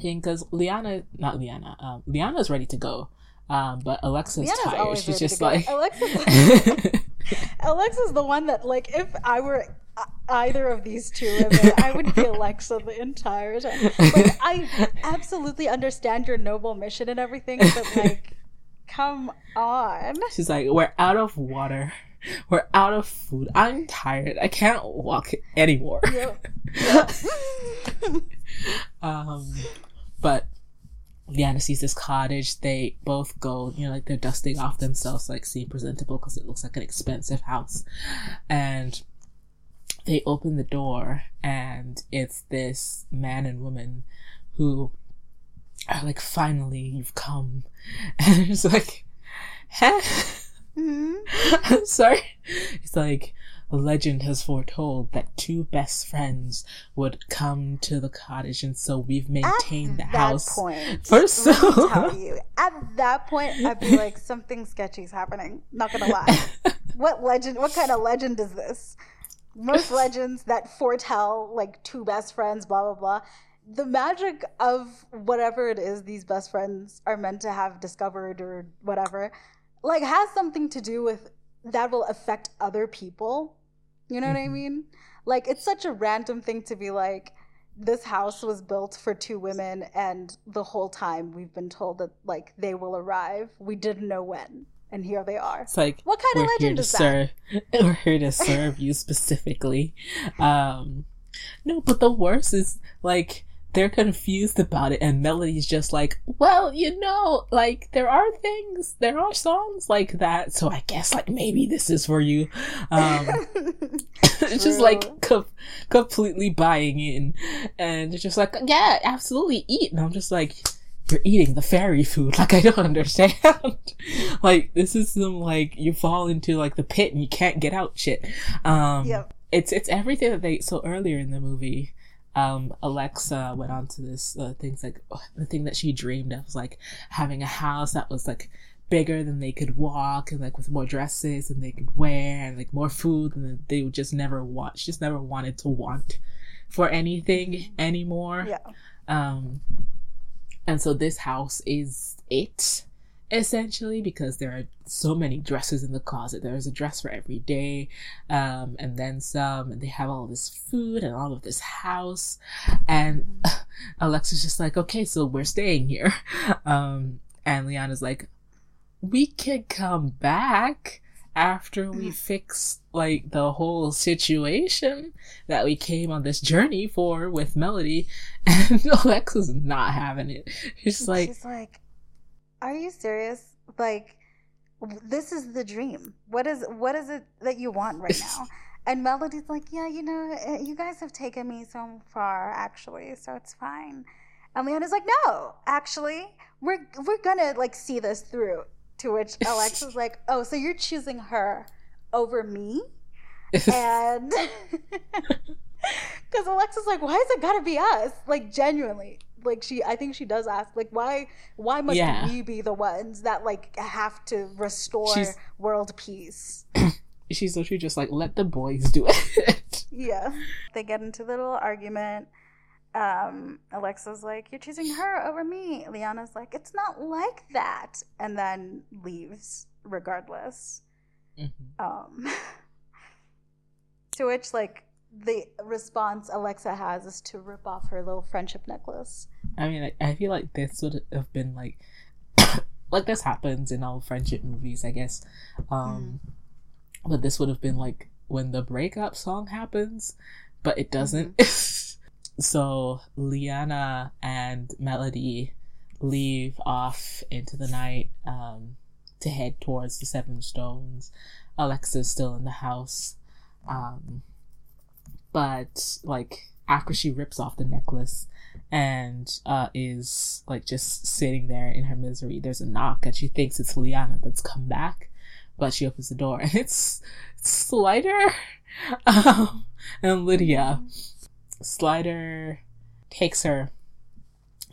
Thing because Liana, not Liana, um, Liana's ready to go. Um, but Alexa's tired. She's just like Alexa's, Alexa's the one that, like, if I were uh, either of these two women, I would be Alexa the entire time. Like, I absolutely understand your noble mission and everything, but like, come on. She's like, we're out of water. We're out of food. I'm tired. I can't walk anymore. Yep. Yep. Um, but Liana sees this cottage. They both go, you know, like they're dusting off themselves, like seem presentable because it looks like an expensive house. And they open the door, and it's this man and woman who are like, finally, you've come. And it's like, huh? Mhm. I'm sorry. It's like legend has foretold that two best friends would come to the cottage, and so we've maintained the At house that point, for so tell you, at that point, I'd be like, something sketchy's happening. Not gonna lie. what legend? What kind of legend is this? Most legends that foretell like two best friends, blah blah blah. The magic of whatever it is these best friends are meant to have discovered or whatever, like has something to do with that will affect other people. You know what I Mhm. mean? Like it's such a random thing to be like, this house was built for two women and the whole time we've been told that like they will arrive we didn't know when and here they are It's like what kind of legend is that serve. We're here to serve you specifically. Um, no, but the worst is like they're confused about it, and Melody's just like, well, you know, like there are things, there are songs like that, so I guess like maybe this is for you. Um, it's just like co- completely buying in, and it's just like, yeah, absolutely eat, and I'm just like. You're eating the fairy food. Like, I don't understand. like, this is some, like, you fall into, like, the pit and you can't get out shit. Um, Yep. it's, it's everything that they, so earlier in the movie, um, Alexa went on to this, uh, things like, the thing that she dreamed of was, like, having a house that was, like, bigger than they could walk and, like, with more dresses than they could wear and, like, more food and they would just never want, she just never wanted to want for anything anymore. yeah Um, and so this house is it, essentially, because there are so many dresses in the closet. There's a dress for every day, um, and then some, and they have all this food and all of this house. And Alexa's just like, okay, so we're staying here. Um, and Liana's like, we could come back after we fix like the whole situation that we came on this journey for with Melody, and Alexa's not having it. She's like, she's like are you serious? Like this is the dream. What is what is it that you want right now? And melody's like yeah you know eh, you guys have taken me so far actually so it's fine. And liana's like no actually we're we're gonna like see this through. To which alexa's like oh so you're choosing her over me? And because alexa's like why has it gotta be us? Like genuinely like she i think she does ask like why why must Yeah. we be the ones that like have to restore She's- world peace she's literally just like, let the boys do it. yeah they get into the little argument um alexa's like you're choosing her over me liana's like it's not like that and then leaves regardless Mhm. Um, to which, like, the response Alexa has is to rip off her little friendship necklace. I mean, I, I feel like this would have been like, like this happens in all friendship movies, I guess. Um, but this would have been like when the breakup song happens, but it doesn't. so Liana and Melody leave off into the night um, to head towards the Seven Stones. Alexa's still in the house. Um, but like after she rips off the necklace and uh, is like just sitting there in her misery, there's a knock and she thinks it's Liana that's come back, but she opens the door and it's Slider um, and Lydia. Slider takes her.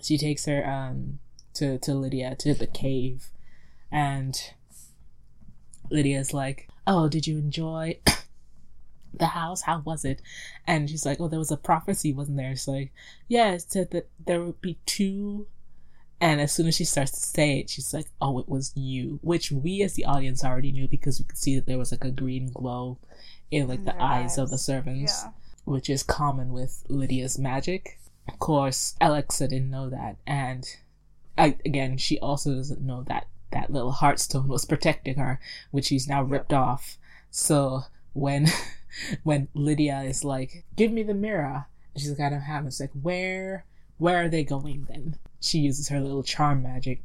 She takes her um to to Lydia to the cave, and Lydia's like, "Oh, did you enjoy the house? How was it?" And she's like, "Oh, there was a prophecy, wasn't there?" It's like, "Yeah, it said that there would be two And as soon as she starts to say it, she's like, "Oh, it was you," which we as the audience already knew because we could see that there was like a green glow in like In the their eyes of the servants, Yeah. which is common with Lydia's magic. Of course, Alexa didn't know that, and I, again, she also doesn't know that that little heartstone was protecting her, which she's now ripped off. So when when Lydia is like, "Give me the mirror," and she's like, "I don't have." it," It's like, "Where where are they going then?" She uses her little charm magic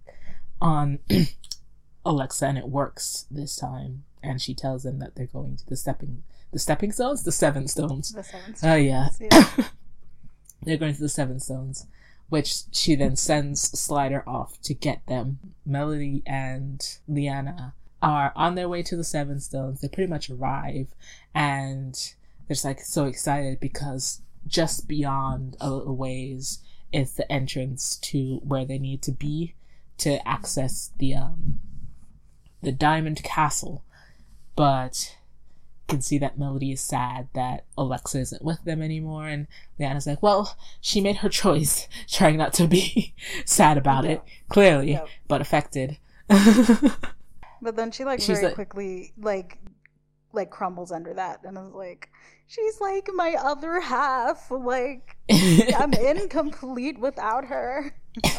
on Alexa, and it works this time. And she tells them that they're going to the stepping the stepping stones, the seven stones. The seven Oh yeah, stones, yeah. they're going to the Seven Stones, which she then sends Slider off to get them. Melody and Liana are on their way to the Seven Stones. They pretty much arrive, and they're just like so excited because just beyond a little ways is the entrance to where they need to be to access the um the Diamond Castle. But you can see that Melody is sad that Alexa isn't with them anymore, and Liana's like, well, she made her choice, trying not to be sad about it, clearly, Yeah. but affected. But then she like She's very like- quickly like like crumbles under that and is like she's like my other half. Like I'm incomplete without her.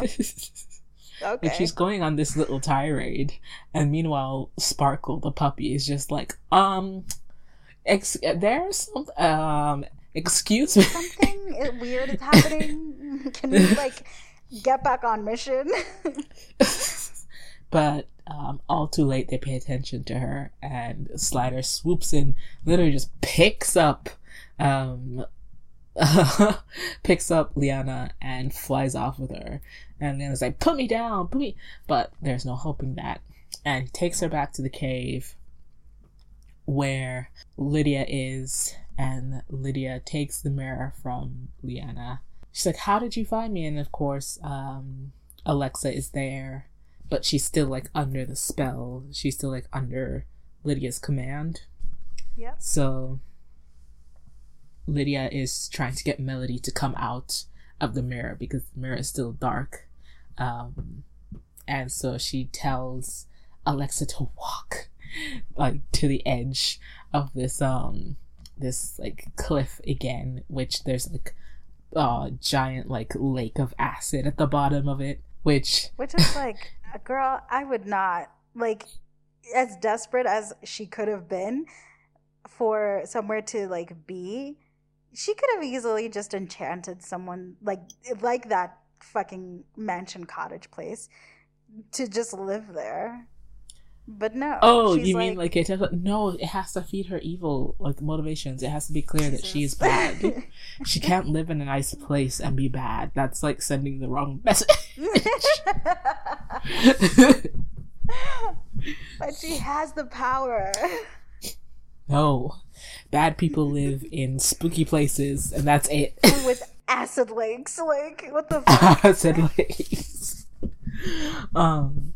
Okay. Like she's going on this little tirade, and meanwhile, Sparkle the puppy is just like, um, ex- there's some, um, excuse me. Something weird is happening. Can we like get back on mission? But um, all too late, they pay attention to her, and Slider swoops in, literally just picks up, um, picks up Liana and flies off with her. And Liana's like, "Put me down, put me," but there's no helping that. And takes her back to the cave where Lydia is, and Lydia takes the mirror from Liana. She's like, "How did you find me?" And of course, um, Alexa is there, but she's still like under the spell. She's still like under Lydia's command. Yeah. So Lydia is trying to get Melody to come out of the mirror because the mirror is still dark. Um, and so she tells Alexa to walk like to the edge of this um this like cliff again, which there's like a giant like lake of acid at the bottom of it, which Which is like, girl, I would not like as desperate as she could have been for somewhere to like be. She could have easily just enchanted someone like like that fucking mansion cottage place to just live there. But no. Oh, you mean like it? No, it has to feed her evil like motivations. It has to be clear that she is bad. she can't live in a nice place and be bad. That's like sending the wrong message. but she has the power. no, bad people live in spooky places, and that's it. With acid lakes. Like, what the fuck? Said like, um,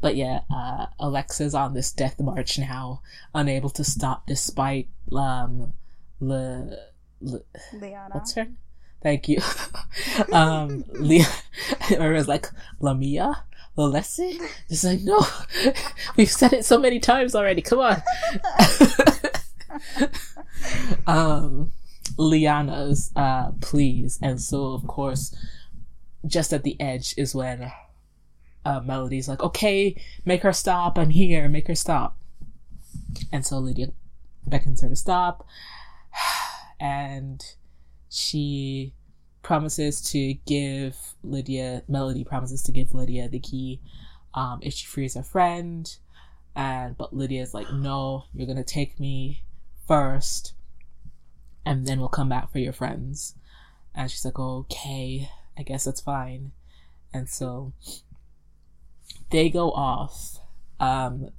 but yeah, uh, Alexa's on this death march now, unable to stop despite um, le, le Liana. what's her? Thank you. um, Leah, it was like Lamia, Lalessi. Just like no, we've said it so many times already. Come on. um, Liana's uh, pleas, and so of course, just at the edge is when uh, Melody's like, "Okay, make her stop. I'm here. Make her stop." And so Lydia beckons her to stop, and she promises to give Lydia Melody promises to give Lydia the key um, if she frees her friend. And but Lydia's like, no, you're gonna take me first, and then we'll come back for your friends. And she's like, okay, I guess that's fine. And so they go off. Um,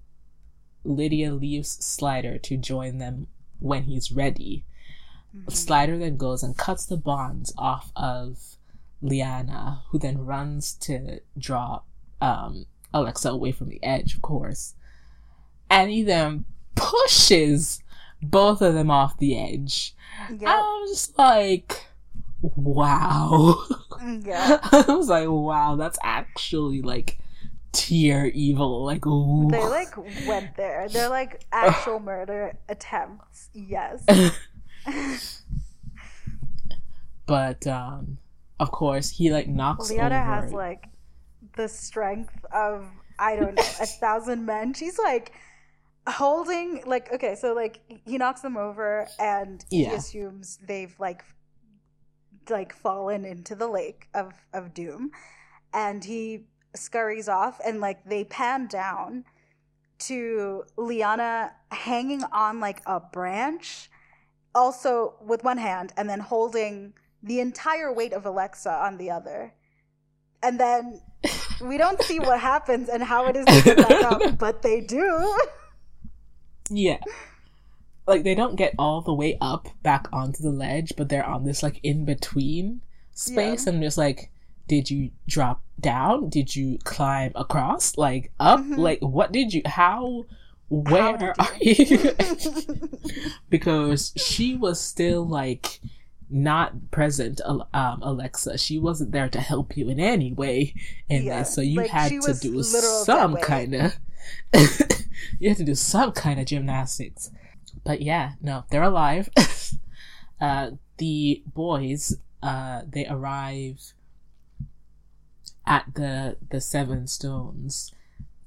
Lydia leaves Slider to join them when he's ready. Slider then goes and cuts the bonds off of Liana, who then runs to draw um, Alexa away from the edge, of course. And he then pushes both of them off the edge. Yep. I was just like, wow. Yeah. I was like, wow, that's actually like tier evil. Like, ooh. They like went there. They're like actual murder attempts. Yes. but um, of course, he like knocks Liana over. has like the strength of I don't know a thousand men. She's like holding like okay, so like he knocks them over and he assumes they've like like fallen into the lake of of doom, and he scurries off and like they pan down to Liana hanging on like a branch, also with one hand, and then holding the entire weight of Alexa on the other. And then we don't see what happens and how it is to back up, but they do. Yeah. Like they don't get all the way up back onto the ledge, but they're on this like in between space Yeah. and just like did you drop down? Did you climb across? Like up? Mhm. Like what did you how where did are you? because she was still like not present um Alexa. She wasn't there to help you in any way in Yeah, this. So you like, had to do some kind of you had to do some kind of gymnastics. But yeah, no, they're alive. uh, the boys, uh, they arrive at the the Seven Stones,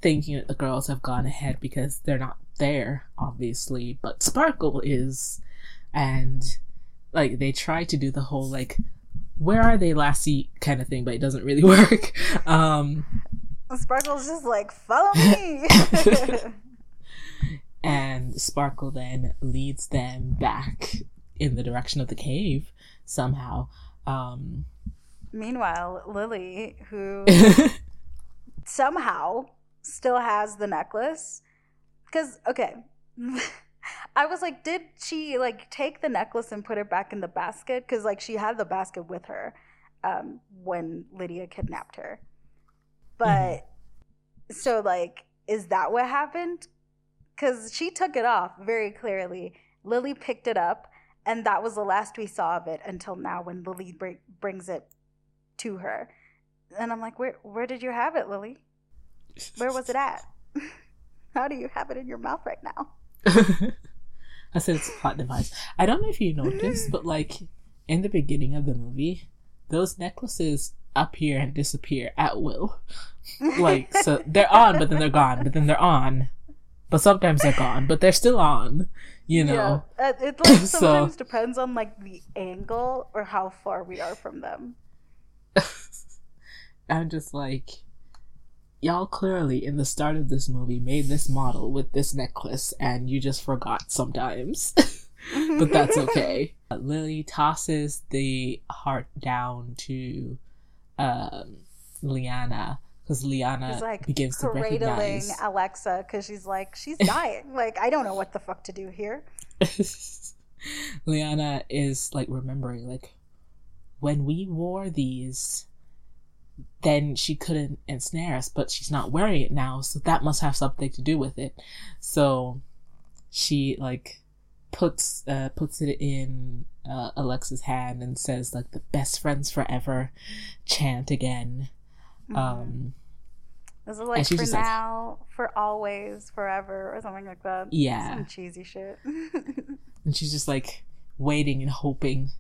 thinking that the girls have gone ahead because they're not there, obviously. But Sparkle is, and like they try to do the whole like, where are they, lassie, kind of thing, but it doesn't really work. Um, Sparkle's just like, follow me. and Sparkle then leads them back in the direction of the cave somehow. Um, Meanwhile, Lily, who somehow still has the necklace, because okay, I was like, did she like take the necklace and put it back in the basket? Because like she had the basket with her um, when Lydia kidnapped her, but so like, is that what happened? Because she took it off very clearly. Lily picked it up, and that was the last we saw of it until now when Lily br- brings it to her. And I'm like, where where did you have it, Lily? Where was it at? How do you have it in your mouth right now? I said it's a plot device. I don't know if you noticed, but like in the beginning of the movie, those necklaces appear and disappear at will. Like so they're on, but then they're gone, but then they're on. But sometimes they're gone, but they're still on. You know. Yeah, it, it like So- sometimes depends on like the angle or how far we are from them. I'm just like, y'all clearly in the start of this movie made this model with this necklace, and you just forgot sometimes. but that's okay. Uh, Lily tosses the heart down to um, Liana because Liana She's like begins to cradling recognize. Alexa because she's like she's dying. like I don't know what the fuck to do here. Liana is like remembering, like, when we wore these, then she couldn't ensnare us, but she's not wearing it now, so that must have something to do with it. So she like puts uh puts it in uh, Alexa's hand and says like the best friends forever chant again. Mm-hmm. Um Is it like for like- now, for always, forever, or something like that? Yeah. some cheesy shit. and she's just like waiting and hoping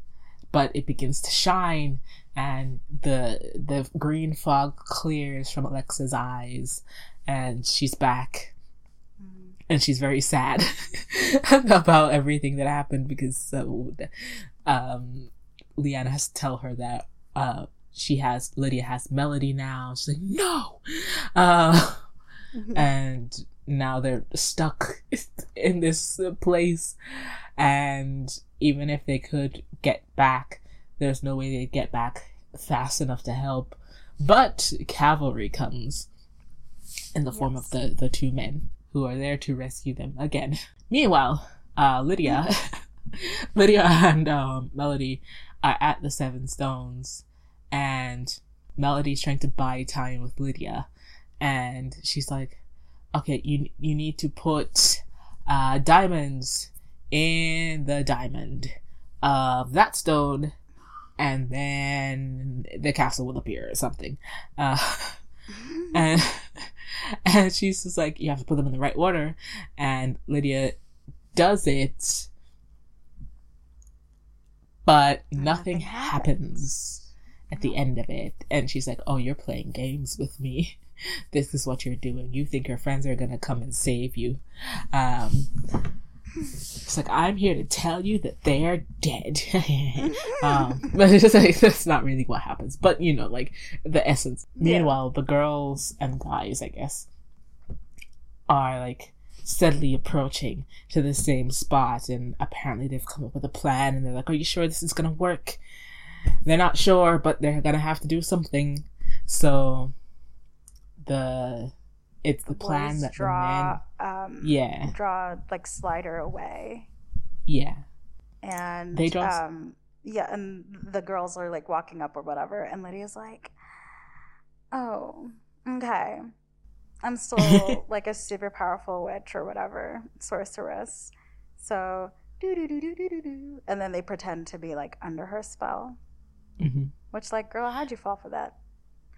but it begins to shine and the the green fog clears from alexa's eyes and she's back. And she's very sad about everything that happened because so um liana has to tell her that uh she has lydia has melody now. She's like no! Uh and now they're stuck in this uh, place. And even if they could get back there's no way they'd get back fast enough to help. But cavalry comes in the form of the the two men who are there to rescue them again. Meanwhile uh lydia lydia and um, melody are at the seven stones and melody's trying to buy time with lydia. And she's like okay you you need to put uh diamonds in the diamond of that stone and then the castle will appear or something. Uh, and and she's just like, you have to put them in the right order, and Lydia does it, but nothing, Nothing happens at the end of it, and she's like, oh, you're playing games with me. This is what you're doing. You think your friends are gonna come and save you. Um, it's like I'm here to tell you that they are dead. um, but it's just like that's not really what happens. But you know, like the essence. Yeah. Meanwhile, the girls and guys, I guess, are like steadily approaching to the same spot, and apparently they've come up with a plan. And they're like, "Are you sure this is gonna work?" They're not sure, but they're gonna have to do something. So the it's the plan that draw the men um yeah. draw like slider away. Yeah. And They draw- um yeah and the girls are like walking up or whatever and lydia's like oh okay. I'm still like a super powerful witch or whatever sorceress. So do do do do do do do. And then they pretend to be like under her spell. Hmm which like girl how'd you fall for that?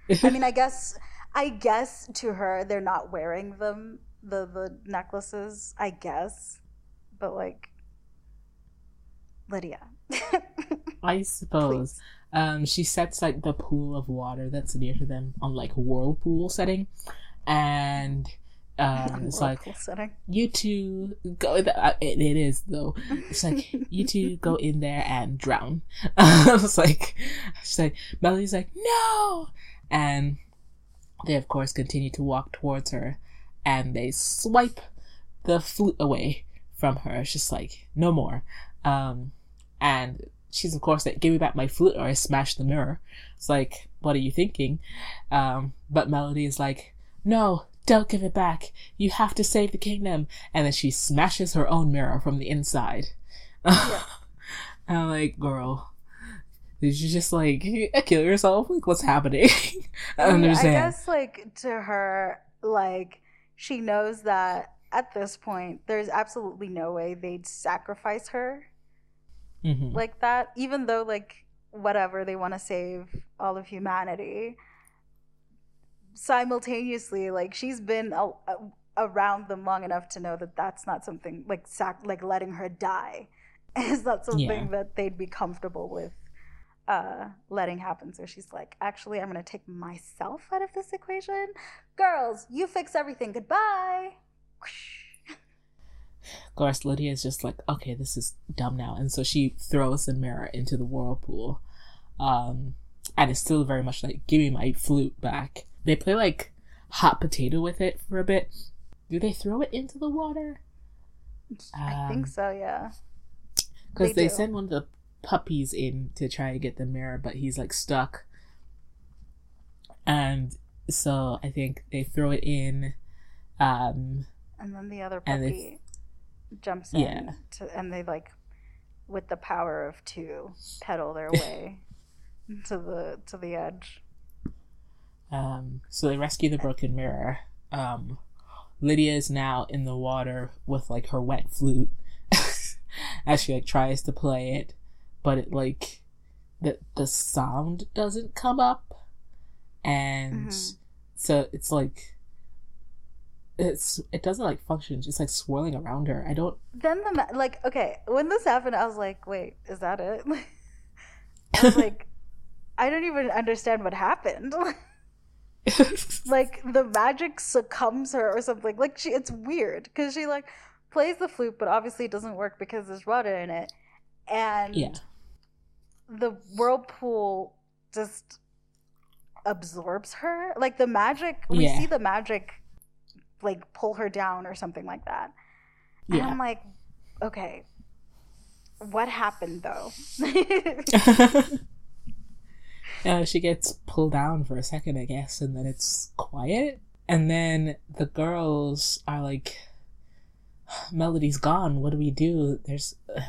I mean, I guess, I guess to her they're not wearing them the the necklaces. I guess, but like, Lydia. I suppose. Um, she sets like the pool of water that's near to them on like whirlpool setting, and um, it's like setting. you two go. In the, uh, it, it is though. It's like you two go in there and drown. I was like, she's like Melody's like no, and they of course continue to walk towards her, and they swipe the flute away from her. It's just like no more. Um, and she's of course like, "Give me back my flute, or I smash the mirror." It's like, what are you thinking? Um, but Melody is like, "No, don't give it back. You have to save the kingdom." And then she smashes her own mirror from the inside. and I'm like, "Girl." Did you just like kill yourself? Like, what's happening? I I, don't mean, I understand. guess like to her, like she knows that at this point, there's absolutely no way they'd sacrifice her Mhm. like that, even though like whatever they want to save all of humanity. Simultaneously, like she's been a, a, around them long enough to know that that's not something like sac- like letting her die is not something Yeah. that they'd be comfortable with uh letting happen so she's like actually i'm gonna take myself out of this equation girls you fix everything goodbye Of course, Lydia is just like, okay, this is dumb now. And so she throws the mirror into the whirlpool. Um, and it's still very much like, give me my flute back. They play like hot potato with it for a bit. Do they throw it into the water? i think Um, so yeah Because They they, send one of the puppies in to try to get the mirror, but he's like stuck. And so I think they throw it in. Um, and then the other And puppy jumps in Yeah. to, and they like with the power of two pedal their way to the to the edge Um, so they rescue the broken mirror. Um, Lydia is now in the water with like her wet flute as she like tries to play it, but it like the the sound doesn't come up, and Mhm. so it's like it's it doesn't like function. It's just like swirling around her. I don't. then the ma- like okay when this happened i was like wait is that it i was like i don't even understand what happened like the magic succumbs her or something like she it's weird because she like plays the flute but obviously it doesn't work because there's water in it and yeah. The whirlpool just absorbs her like the magic we Yeah. see the magic like pull her down or something like that and Yeah. i'm like okay what happened though uh, she gets pulled down for a second, I guess, and then it's quiet. And then the girls are like, Melody's gone. What do we do? There's uh,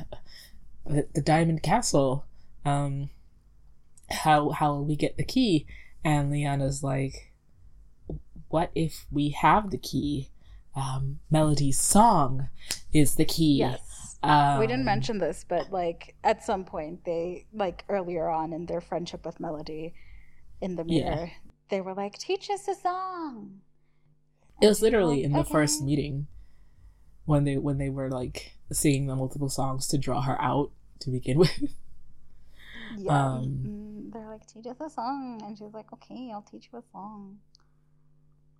the, the Diamond Castle. Um, how how will we get the key? And Liana's like, what if we have the key? Um, Melody's song is the key. yes Um, we didn't mention this, but like at some point they like earlier on in their friendship with Melody in the Yeah. mirror, they were like, "Teach us a song." It was literally like, in the first meeting when they when they were like singing the multiple songs to draw her out to begin with. Yeah. Um, Mm, they're like, teach us a song. And she's like, okay, I'll teach you a song.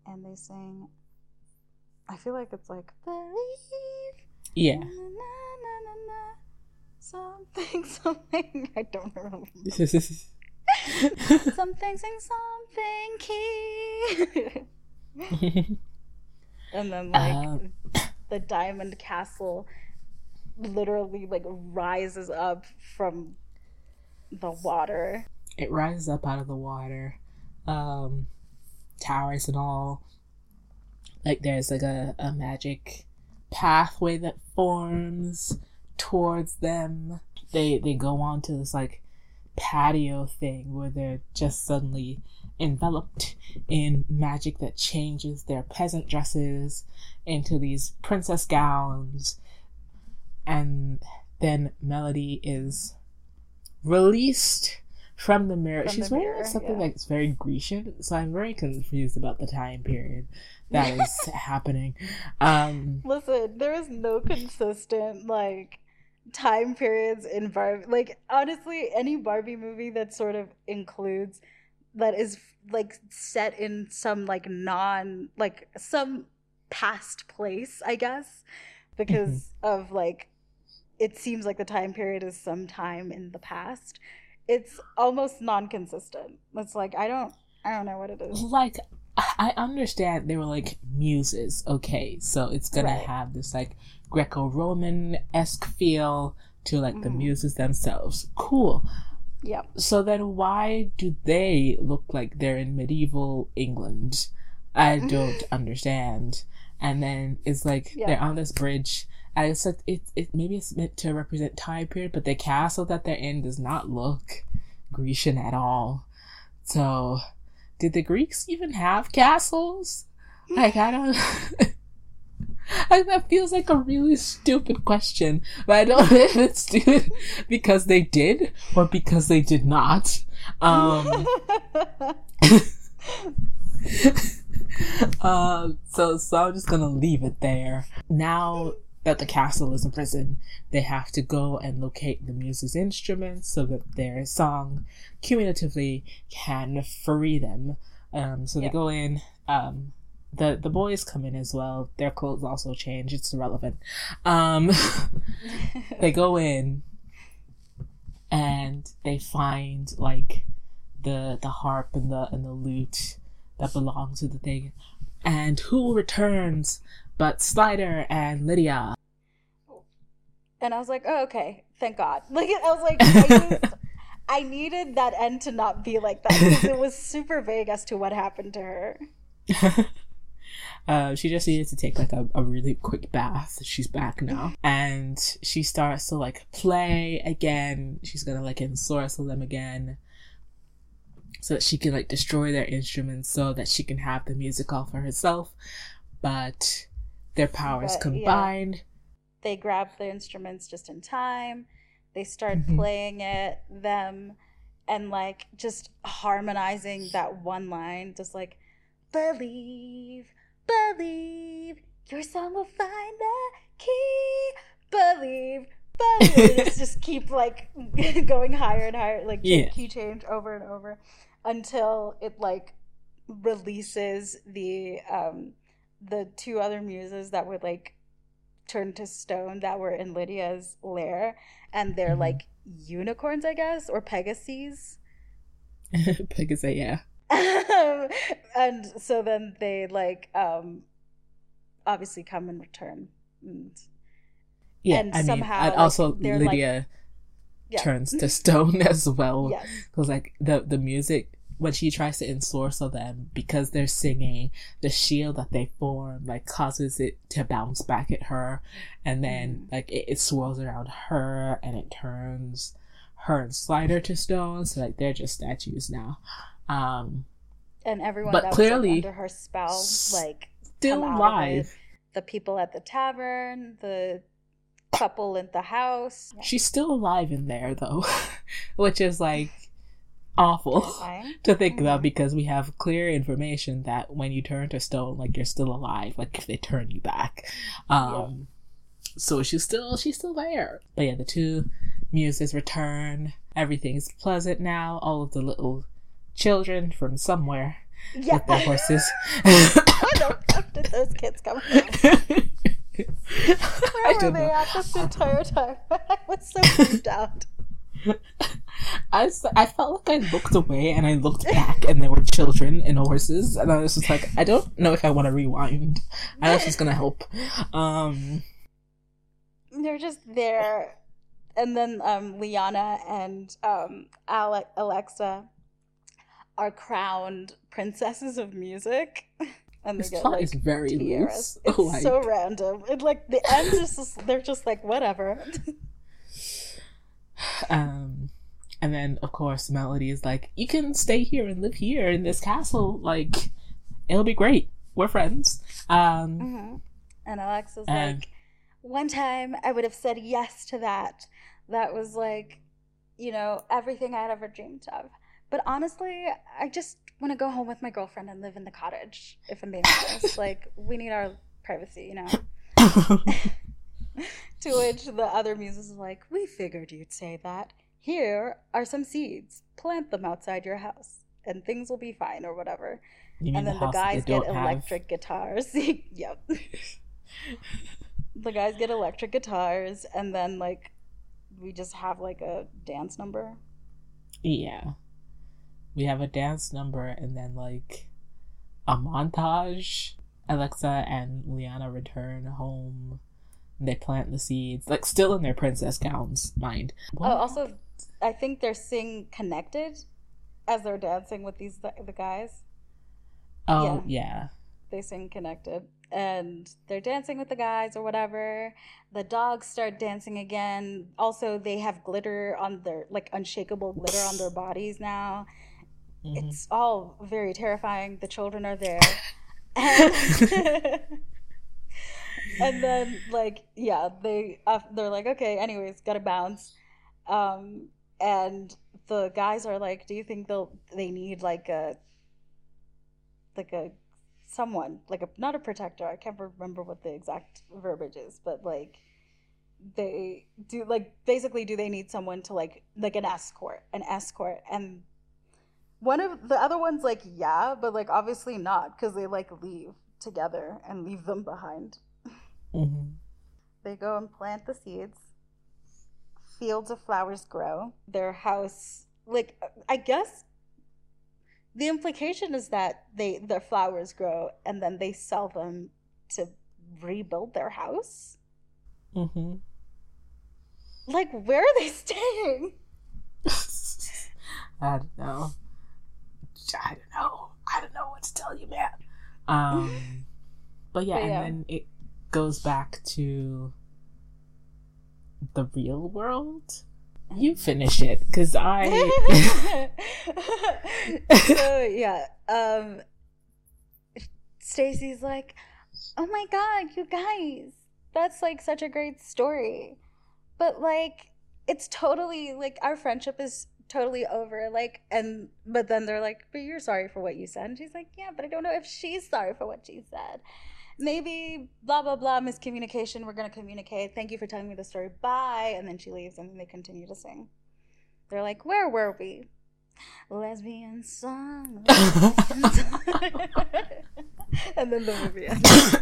And they sing, I feel like it's like, believe. yeah. Na, na, na, na, na, something, something. I don't remember. something, sing something, key. and then, like, Um, the diamond castle literally, like, rises up from the water. it rises up out of the water, um, towers and all. Like there's like a, a magic pathway that forms towards them. They they go on to this like patio thing where they're just suddenly enveloped in magic that changes their peasant dresses into these princess gowns. And then Melody is released from the mirror. From She's the wearing mirror, something yeah. that's very Grecian, so I'm very confused about the time period that is happening. Um, Listen, there is no consistent like time periods in Barbie. Like honestly, any Barbie movie that sort of includes that is like set in some like non like some past place, I guess, because of like it seems like the time period is some time in the past. It's almost non-consistent. It's like I don't I don't know what it is. like I understand they were like muses, okay, so it's gonna Right. have this like Greco-Roman esque feel to like the Mhm. muses themselves. Cool. Yeah. So then why do they look like they're in medieval England? I don't understand. And then it's like they're on this bridge. It's like it, it maybe it's meant to represent time period, but the castle that they're in does not look Grecian at all. So did the Greeks even have castles? Like I don't I, that feels like a really stupid question, but I don't know if it's stupid because they did or because they did not. Um, uh, so so I'm just gonna leave it there. Now that the castle is a prison, they have to go and locate the muse's instruments so that their song cumulatively can free them. Um, so they go in. Um, the the boys come in as well. Their clothes also change. It's irrelevant. Um, they go in and they find like the the harp and the and the lute that belong to the thing. And who returns but Slider and Lydia? And I was like, oh, okay, thank God. Like, I was like, I, just, I needed that end to not be like that because it was super vague as to what happened to her. uh, she just needed to take like a, a really quick bath. She's back now. And she starts to like play again. She's gonna like ensorcel them again. So that she can like destroy their instruments so that she can have the music all for herself. But their powers But, yeah. They grab the instruments just in time. They start Mhm. playing it, them, and like just harmonizing that one line, just like, believe, believe, your song will find the key. Believe, believe. Just keep like going higher and higher, like Yeah. key change over and over until it like releases the um the two other muses that would like turn to stone that were in Lydia's lair and they're Mhm. like unicorns I guess or pegasus Pegasus, yeah. and so then they like um obviously come in return and Yeah, And I mean, somehow, and like, also they're, like- Lydia yeah turns to stone as well. yes Because like the the music when she tries to ensorcel them because they're singing, the shield that they form like causes it to bounce back at her, and then Mhm. like it, it swirls around her and it turns her and Slider to stone. So like they're just statues now. Um, and everyone But that clearly, under her spell like still come out of it. alive. the people at the tavern the couple in the house. She's still alive in there though, which is like awful to think about Mhm. because we have clear information that when you turn to stone, like you're still alive, like if they turn you back. Um, so she's still she's still there. But yeah, the two muses return. Everything's pleasant now. All of the little children from somewhere Yeah. with their horses. Where the fuck did those kids come from? I Where were they know. at this entire time? I was so freaked out. I, I felt like I looked away and I looked back and there were children and horses and I was just like I don't know if I want to rewind. I was just gonna help. Um, They're just there, and then um, Liana and um, Ale- Alexa are crowned princesses of music, and they this get plot like is very tiaras. loose. It's Like, so random. It like the end is just they're just like whatever. um, and then of course Melody is like, "You can stay here and live here in this castle. Like, it'll be great. We're friends." Um, hmm And Alexa's And- like, one time I would have said yes to that. That was like, you know, everything I had ever dreamed of. But honestly, I just want to go home with my girlfriend and live in the cottage, if I'm being honest. like, we need our privacy, you know? to which the other muses is like, we figured you'd say that. Here are some seeds. Plant them outside your house, and things will be fine, or whatever and then the that guys get don't have? electric guitars. yep. the guys get electric guitars, and then like we just have like a dance number. Yeah. We have a dance number and then like a montage. Alexa and Liana return home. They plant the seeds, like still in their princess gowns, mind. Oh, also, I think they're sing connected as they're dancing with these the guys. oh yeah. They sing connected, and they're dancing with the guys or whatever. The dogs start dancing again. Also, they have glitter on their like unshakable glitter on their bodies now. Mhm. it's all very terrifying. The children are there. And, and then like yeah, they uh, they're like okay, anyways, got to bounce. Um and the guys are like, "Do you think they'll they need like a like a someone, like a not a protector. I can't remember what the exact verbiage is, but like they do like basically do they need someone to like like an escort, an escort and one of the other ones like yeah, but like obviously not because they like leave together and leave them behind. Mhm. They go and plant the seeds. Fields of flowers grow. Their house, like I guess, the implication is that they their flowers grow and then they sell them to rebuild their house. Mhm. Like, where are they staying? I don't know. I don't know. I don't know what to tell you, man. Um, but yeah, But yeah. and then it goes back to the real world. You finish it, cause I. so yeah, um, Stacy's like, "Oh my god, you guys, that's like such a great story," but like, it's totally like our friendship is totally over. Like, and but then they're like, "But you're sorry for what you said," and she's like, "Yeah, but I don't know if she's sorry for what she said." Maybe blah blah blah miscommunication. We're gonna communicate. Thank you for telling me the story. Bye. And then she leaves, and then they continue to sing. They're like, "Where were we?" Lesbian song. lesbian song." and then the movie ends.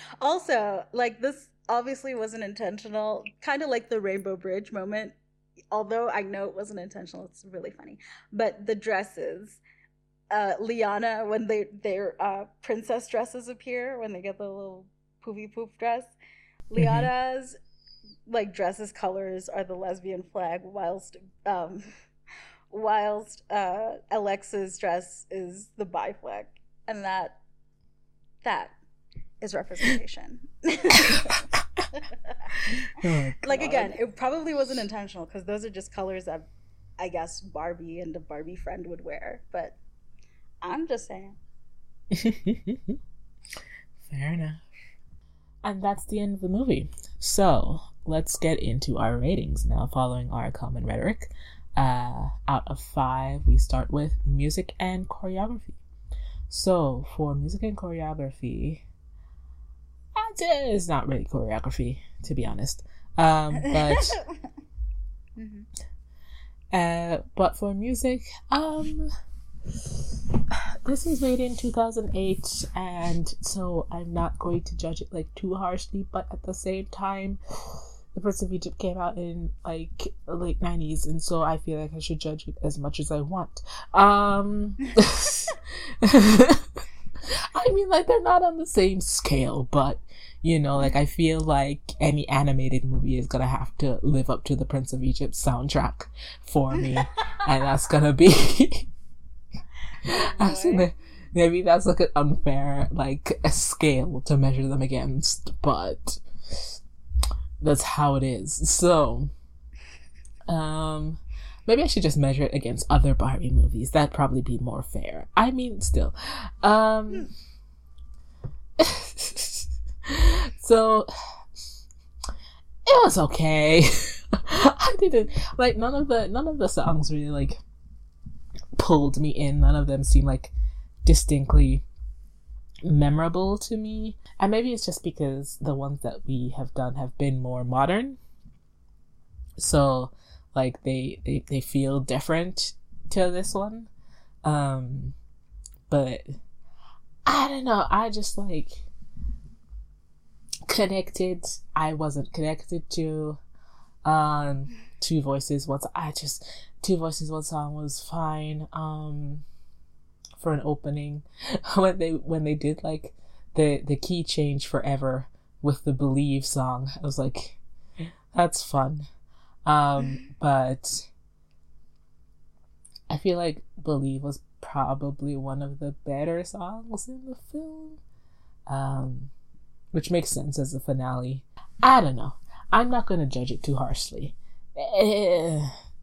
also, like this obviously wasn't intentional. Kind of like the Rainbow Bridge moment. Although I know it wasn't intentional, it's really funny. But the dresses, uh, Liana, when they their uh, princess dresses appear, when they get the little poofy poof dress, Liana's like dresses colors are the lesbian flag, whilst um, whilst uh, Alexa's dress is the bi flag, and that that is representation. Oh, like again, it probably wasn't intentional because those are just colors that I guess Barbie and a Barbie friend would wear. But I'm just saying. Fair enough. And that's the end of the movie. So let's get into our ratings now, following our common rhetoric. Uh, out of five, we start with music and choreography. So for music and choreography, it's not really choreography, to be honest. Um, but Mhm. uh, but for music, um, this was made in 2008, and so I'm not going to judge it like too harshly. But at the same time, The Prince of Egypt came out in like late 90s, and so I feel like I should judge it as much as I want. Um, I mean, like they're not on the same scale, but you know, like I feel like any animated movie is gonna have to live up to the Prince of Egypt soundtrack for me, and that's gonna be. boy. gonna- maybe that's like an unfair like a scale to measure them against, but that's how it is. So, um, maybe I should just measure it against other Barbie movies. That'd probably be more fair. I mean, still, um. so it was okay. I didn't like none of the none of the songs really like pulled me in. None of them seem like distinctly memorable to me. And maybe it's just because the ones that we have done have been more modern. So like they they, they feel different to this one. Um but I don't know, I just like connected I wasn't connected to um two voices once I just two voices one song was fine um for an opening. When they when they did like the the key change forever with the believe song I was like that's fun. Um but I feel like believe was probably one of the better songs in the film um which makes sense as a finale. I don't know. I'm not gonna judge it too harshly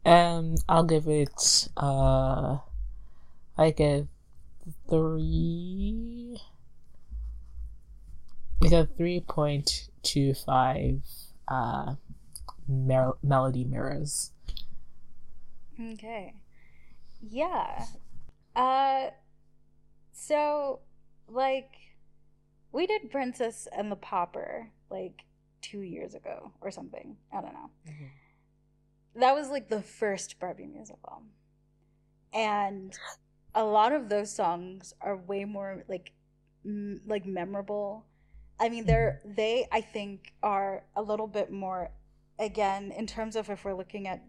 um I'll give it uh like a three like a 3.25 uh mel- melody mirrors Okay. Yeah. Uh so like we did Princess and the Pauper like 2 years ago or something. I don't know. That was like the first Barbie musical. And a lot of those songs are way more like m- like memorable. I mean they're they I think are a little bit more again in terms of if we're looking at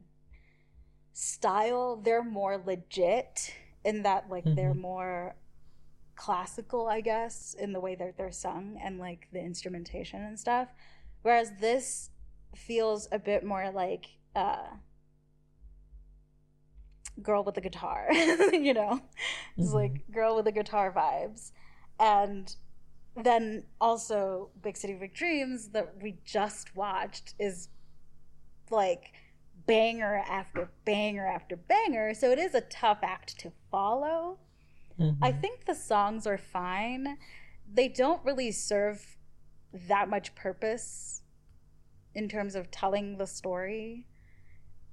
style they're more legit in that like they're Mhm. more classical i guess in the way that they're sung and like the instrumentation and stuff whereas this feels a bit more like uh girl with a guitar you know it's Mhm. like girl with a guitar vibes and then also big city big dreams that we just watched is like banger after banger after banger so it is a tough act to follow I Mhm. think the songs are fine. They don't really serve that much purpose in terms of telling the story.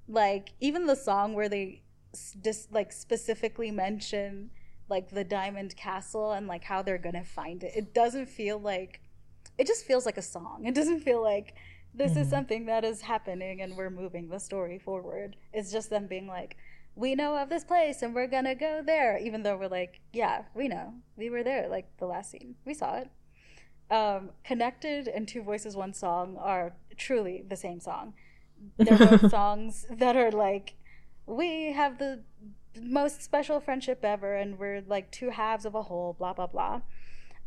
Like even the song where they just like specifically mention like the diamond castle and like how they're to find it. It doesn't feel like it just feels like a song. It doesn't feel like this is Mhm. something that is happening and we're moving the story forward. It's just them being like we know of this place and we're gonna go there even though we're like yeah we know we were there like the last scene we saw it um, connected and two voices one song are truly the same song they're both songs that are like we have the most special friendship ever and we're like two halves of a whole blah blah blah.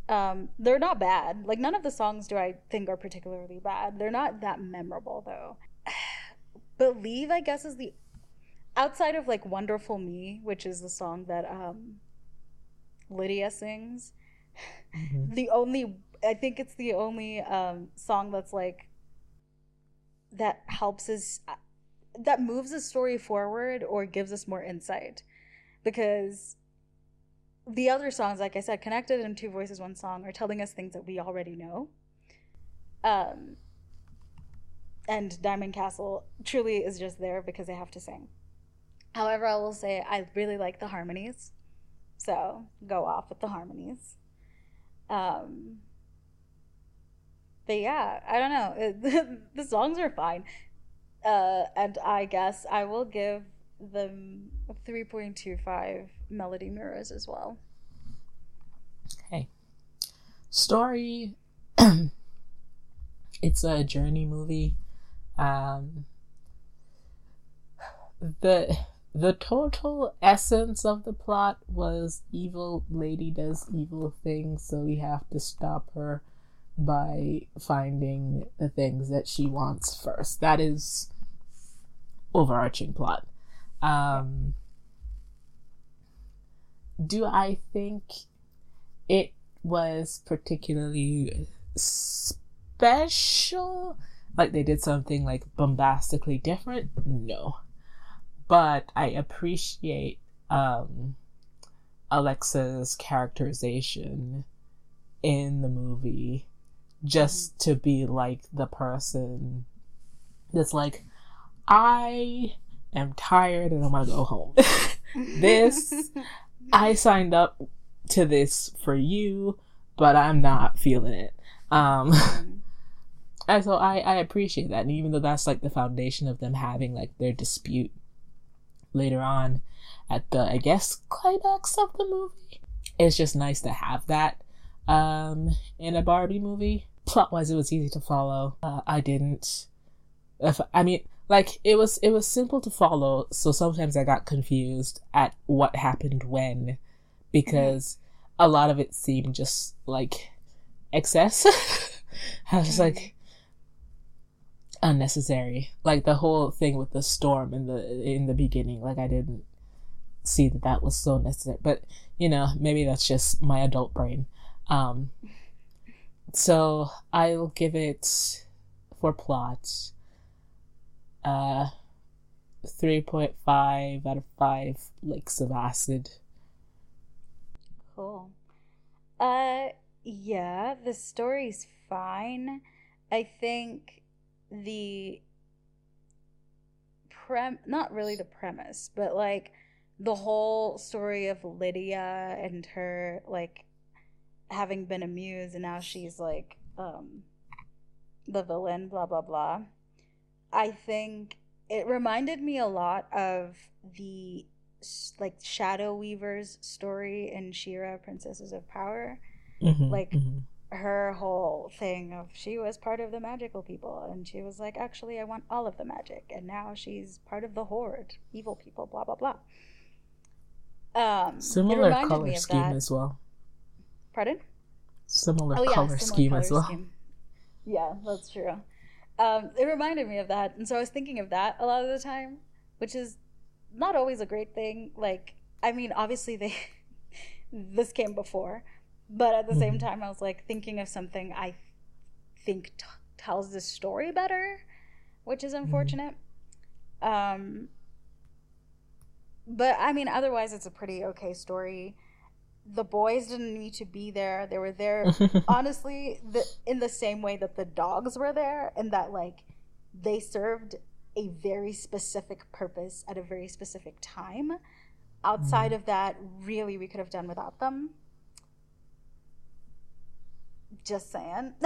Um, they're not bad. Like none of the songs do i think are particularly bad. They're not that memorable though. Believe i guess is the outside of like wonderful me which is the song that um lydia sings Mhm. the only i think it's the only um song that's like that helps us that moves the story forward or gives us more insight because the other songs like i said connected and two voices one song are telling us things that we already know Um, and Diamond Castle truly is just there because they have to sing. However, I will say I really like the harmonies. So go off with the harmonies. Um, but yeah, I don't know. The songs are fine. Uh, and I guess I will give them 3.25 melody mirrors as well. Okay. Story. it's a journey movie. Um, the the total essence of the plot was evil lady does evil things, so we have to stop her by finding the things that she wants first. That is overarching plot. Um, do I think it was particularly special? Like they did something like bombastically different? No. But I appreciate um Alexa's characterization in the movie just to be like the person that's like I am tired and I'm gonna go home. this I signed up to this for you, but I'm not feeling it. Um and so I, I appreciate that. And even though that's like the foundation of them having like their dispute later on at the I guess climax of the movie. It's just nice to have that um in a Barbie movie. Plot wise it was easy to follow. Uh, I didn't. If I mean like it was it was simple to follow so sometimes i got confused at what happened when because a lot of it seemed just like excess. I was mm-hmm. like unnecessary. Like the whole thing with the storm in the in the beginning like i didn't see that that was so necessary. But you know maybe that's just my adult brain. Um so i'll give it for plot uh 3.5 out of 5 licks of acid. Cool. Uh yeah, the story's fine. I think the prem not really the premise, but like the whole story of Lydia and her like having been a muse and now she's like um the villain, blah blah blah. I think it reminded me a lot of the like Shadow Weaver's story in She-Ra Princesses of Power. Mm-hmm, like mm-hmm. her whole thing of she was part of the magical people and she was like, actually I want all of the magic and now she's part of the horde, evil people, blah blah blah. Um similar color scheme that. as well. Pardon? Similar oh, yeah, color similar scheme color as well. Scheme. Yeah, that's true um, it reminded me of that, and so I was thinking of that a lot of the time, which is not always a great thing. Like, I mean, obviously they this came before, but at the mm-hmm. same time, I was like thinking of something I think t- tells the story better, which is mm-hmm. unfortunate. Mm-hmm. Um, but I mean, otherwise, it's a pretty okay story the boys didn't need to be there. They were there honestly the, in the same way that the dogs were there and that like they served a very specific purpose at a very specific time. Outside mm. of that, really we could have done without them. Just saying.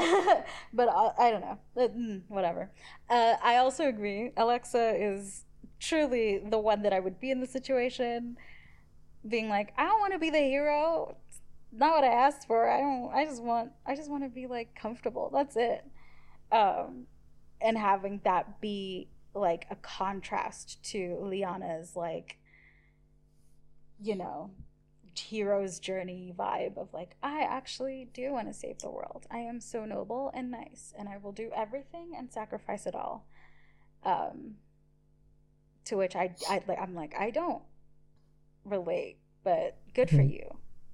but I, I, don't know. Uh, mm, whatever. Uh, I also agree. Alexa is truly the one that I would be in the situation being like, I don't want to be the hero. It's not what I asked for. I don't. I just want. I just want to be like comfortable. That's it. Um, and having that be like a contrast to Liana's like, you know, hero's journey vibe of like, I actually do want to save the world. I am so noble and nice, and I will do everything and sacrifice it all. Um, to which I, I I'm like, I don't relate, but good for mm-hmm.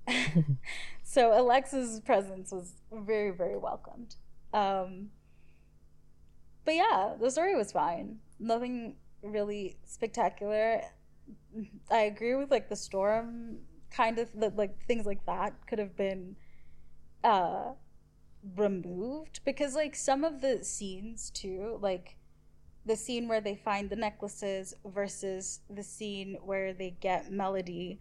you. so Alexa's presence was very, very welcomed. Um, but yeah, the story was fine. Nothing really spectacular. I agree with like the storm kind of like things like that could have been uh removed because like some of the scenes too like the scene where they find the necklaces versus the scene where they get melody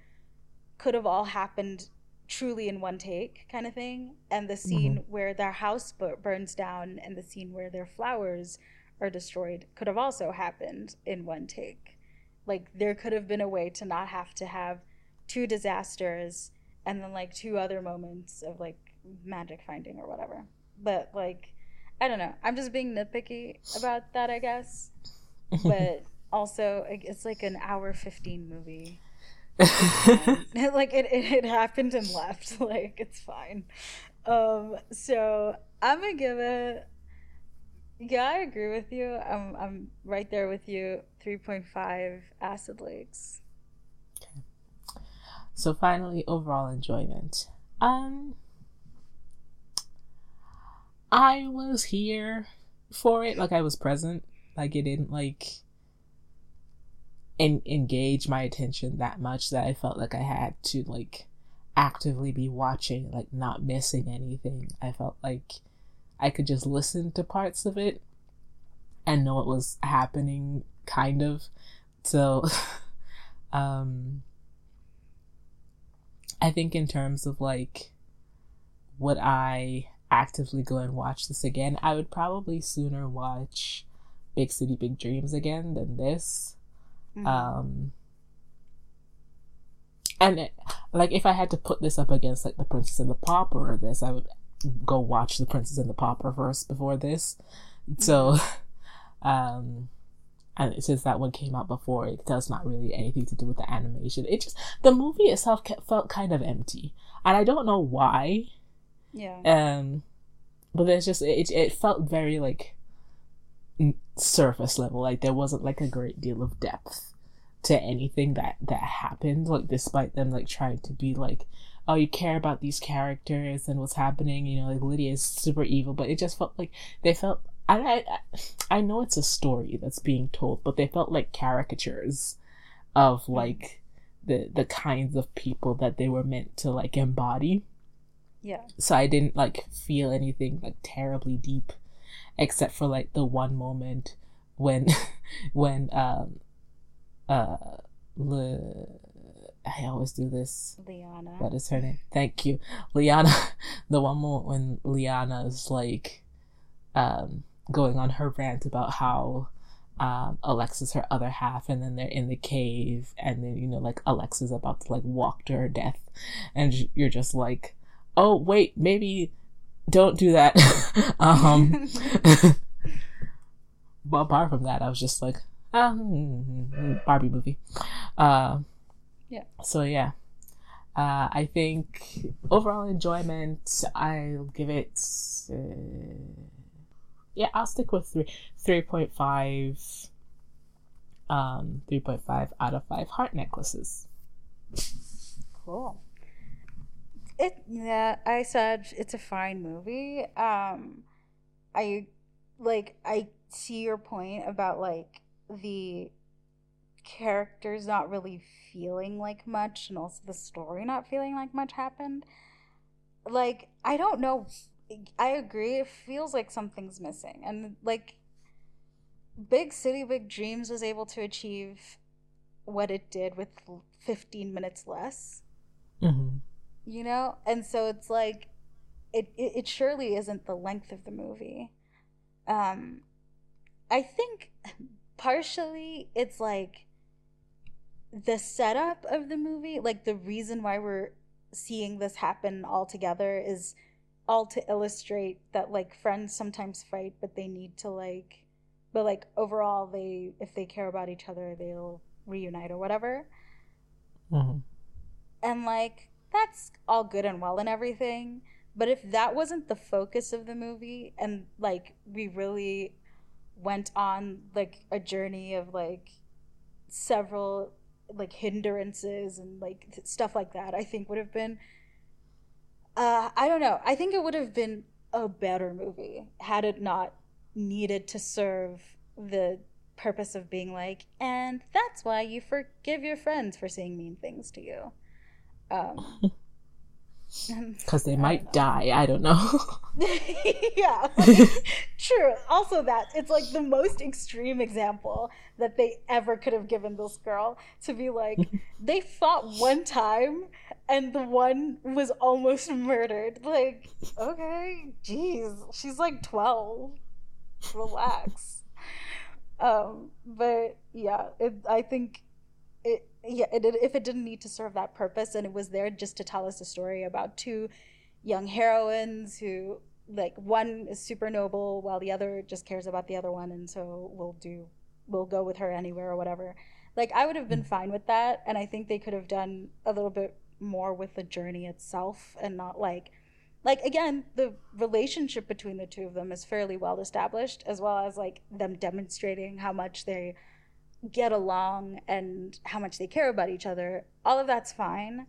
could have all happened truly in one take kind of thing. And the mm-hmm. scene where their house bu- burns down and the scene where their flowers are destroyed could have also happened in one take. Like there could have been a way to not have to have two disasters and then like two other moments of like magic finding or whatever. But like i don't know. I'm just being nitpicky about that i guess. But also it's like an hour 15 movie. Like it, it, it happened and left. Like it's fine. Um so i'm gonna give it yeah i agree with you. I'm i'm right there with you. 3.5 acid lakes Okay. So finally, overall enjoyment. Um, I was here for it, like I was present. Like it didn't like en- engage my attention that much that I felt like I had to like actively be watching, like not missing anything. I felt like I could just listen to parts of it and know what was happening, kind of. So, um, I think in terms of like would I actively go and watch this again, I would probably sooner watch Big City Big Dreams again than this. Mhm. Um and it, like if I had to put this up against like The Princess and the Pauper or this, I would go watch The Princess and the Pauper first before this. So um and since that one came out before, it does not really anything to do with the animation. It just the movie itself felt kind of empty, and I don't know why. Yeah Um, but there's just it. It felt very like surface level. Like there wasn't like a great deal of depth to anything that that happened. Like despite them like trying to be like, oh, you care about these characters and what's happening. You know, like Lydia is super evil, but it just felt like they felt. I, I I know it's a story that's being told, but they felt like caricatures of like the the kinds of people that they were meant to like embody yeah so I didn't like feel anything like terribly deep, except for like the one moment when when um uh Le- I always do this. liana What is her name? Thank you, Liana. The one moment when Liana is like um going on her rant about how um Alexa's her other half and then they're in the cave and then you know like Alexa's about to like walk to her death and you're just like oh wait maybe don't do that um but apart from that I was just like um Barbie movie uh Yeah. so yeah uh, I think overall enjoyment, I'll give it. Uh, yeah, I'll stick with three, three point five. Um, three point five out of five heart necklaces. Cool. It yeah, I said it's a fine movie. Um I like I see your point about like the characters not really feeling like much and also the story not feeling like much happened. Like I don't know I agree it feels like something's missing and like Big City Big Dreams was able to achieve what it did with 15 minutes less Mm-hmm. You know? And so it's like it, it it surely isn't the length of the movie. Um i think partially it's like the setup of the movie like the reason why we're seeing this happen all together is all to illustrate that like friends sometimes fight but they need to like but like overall they if they care about each other they'll reunite or whatever. Mm-hmm. and like that's all good and well and everything but if that wasn't the focus of the movie and like we really went on like a journey of like several like hindrances and like th- stuff like that i think would have been uh i don't know. I think it would have been a better movie had it not needed to serve the purpose of being like and that's why you forgive your friends for saying mean things to you um Because they might die. I don't know. yeah, true. Also, that it's like the most extreme example that they ever could have given this girl to be like, they fought one time and the one was almost murdered. Like, okay, jeez, she's like 12. Relax. Um, but yeah, it, I think yeah, it, if it didn't need to serve that purpose and it was there just to tell us a story about two young heroines who like one is super noble while the other just cares about the other one and so we'll do we'll go with her anywhere or whatever. Like i would have been fine with that and i think they could have done a little bit more with the journey itself and not like like again the relationship between the two of them is fairly well established as well as like them demonstrating how much they get along and how much they care about each other all of that's fine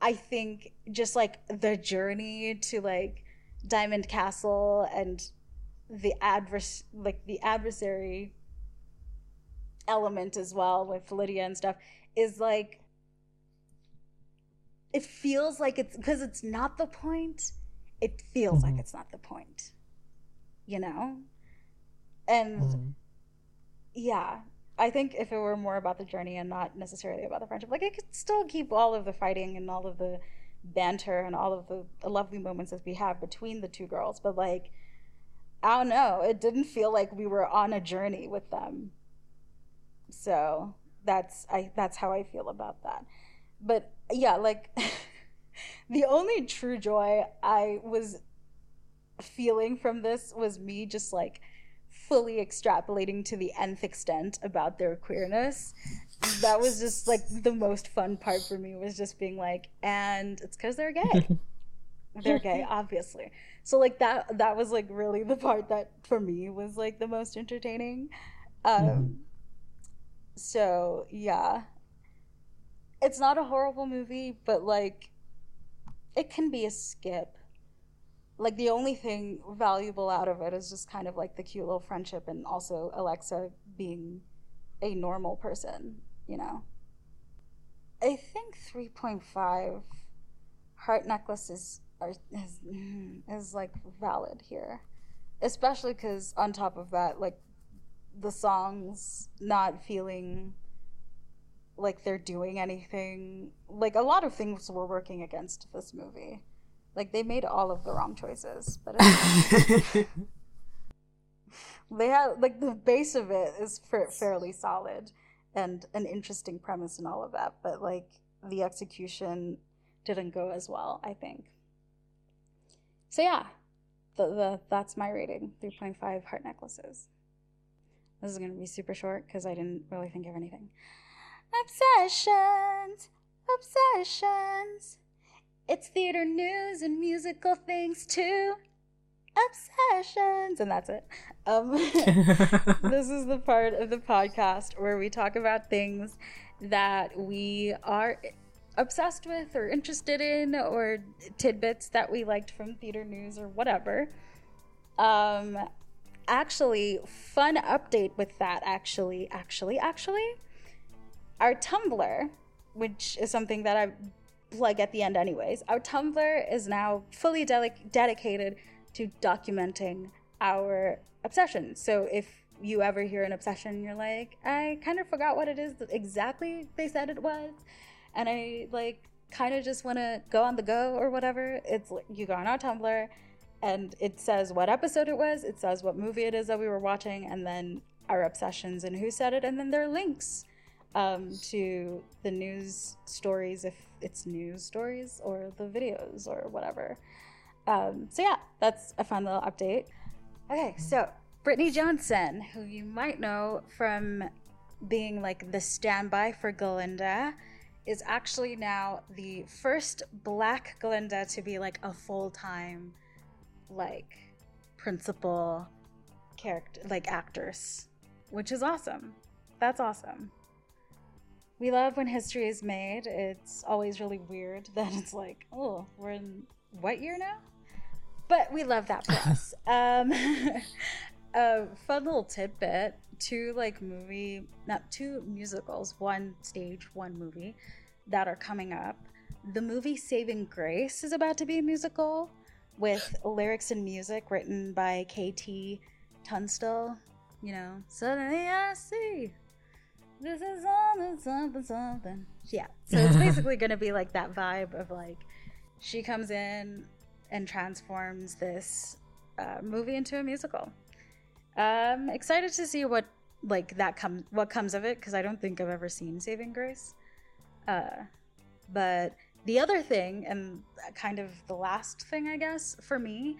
i think just like the journey to like diamond castle and the advers like the adversary element as well with lydia and stuff is like it feels like it's because it's not the point it feels mm-hmm. like it's not the point you know and mm-hmm. yeah I think if it were more about the journey and not necessarily about the friendship, like it could still keep all of the fighting and all of the banter and all of the, the lovely moments that we have between the two girls. But like, I don't know, it didn't feel like we were on a journey with them. So that's I that's how I feel about that. But yeah, like the only true joy I was feeling from this was me just like fully extrapolating to the nth extent about their queerness. That was just like the most fun part for me was just being like and it's because they're gay. They're gay obviously. So like that that was like really the part that for me was like the most entertaining. Um mm-hmm. so yeah. It's not a horrible movie but like it can be a skip like the only thing valuable out of it is just kind of like the cute little friendship and also Alexa being a normal person, you know. I think 3.5 heart necklaces are is, mm, is like valid here. Especially cuz on top of that like the songs not feeling like they're doing anything. Like a lot of things were working against this movie. Like they made all of the wrong choices, but they had like the base of it is fairly solid and an interesting premise and all of that, but like the execution didn't go as well, I think. So yeah, the, the that's my rating, 3.5 heart necklaces. This is going to be super short because I didn't really think of anything. Obsessions, obsessions. It's theater news and musical things too. Obsessions. And that's it. Um, this is the part of the podcast where we talk about things that we are obsessed with or interested in or tidbits that we liked from theater news or whatever. Um, actually, fun update with that, actually, actually, actually. Our Tumblr, which is something that I've plug at the end, anyways. Our Tumblr is now fully de- dedicated to documenting our obsessions. So if you ever hear an obsession, you're like, I kind of forgot what it is exactly they said it was, and I like kind of just want to go on the go or whatever. It's you go on our Tumblr, and it says what episode it was, it says what movie it is that we were watching, and then our obsessions and who said it, and then there are links um, to the news stories if it's news stories or the videos or whatever. Um, so yeah, that's a fun little update. Okay, so Brittany Johnson, who you might know from being like the standby for Glinda, is actually now the first black Glinda to be like a full time, like, principal character, like actress, which is awesome. That's awesome we love when history is made. It's always really weird that it's like, oh, we're in what year now? But we love that for us. Um, a fun little tidbit: two like movie, not two musicals, one stage, one movie that are coming up the movie Saving Grace is about to be a musical with lyrics and music written by KT Tunstall. You know, suddenly I see this is something, something, something. Yeah. So it's basically going to be like that vibe of like she comes in and transforms this uh, movie into a musical. Um, excited to see what like that comes what comes of it because I don't think I've ever seen Saving Grace. Uh, but the other thing, and kind of the last thing, I guess, for me,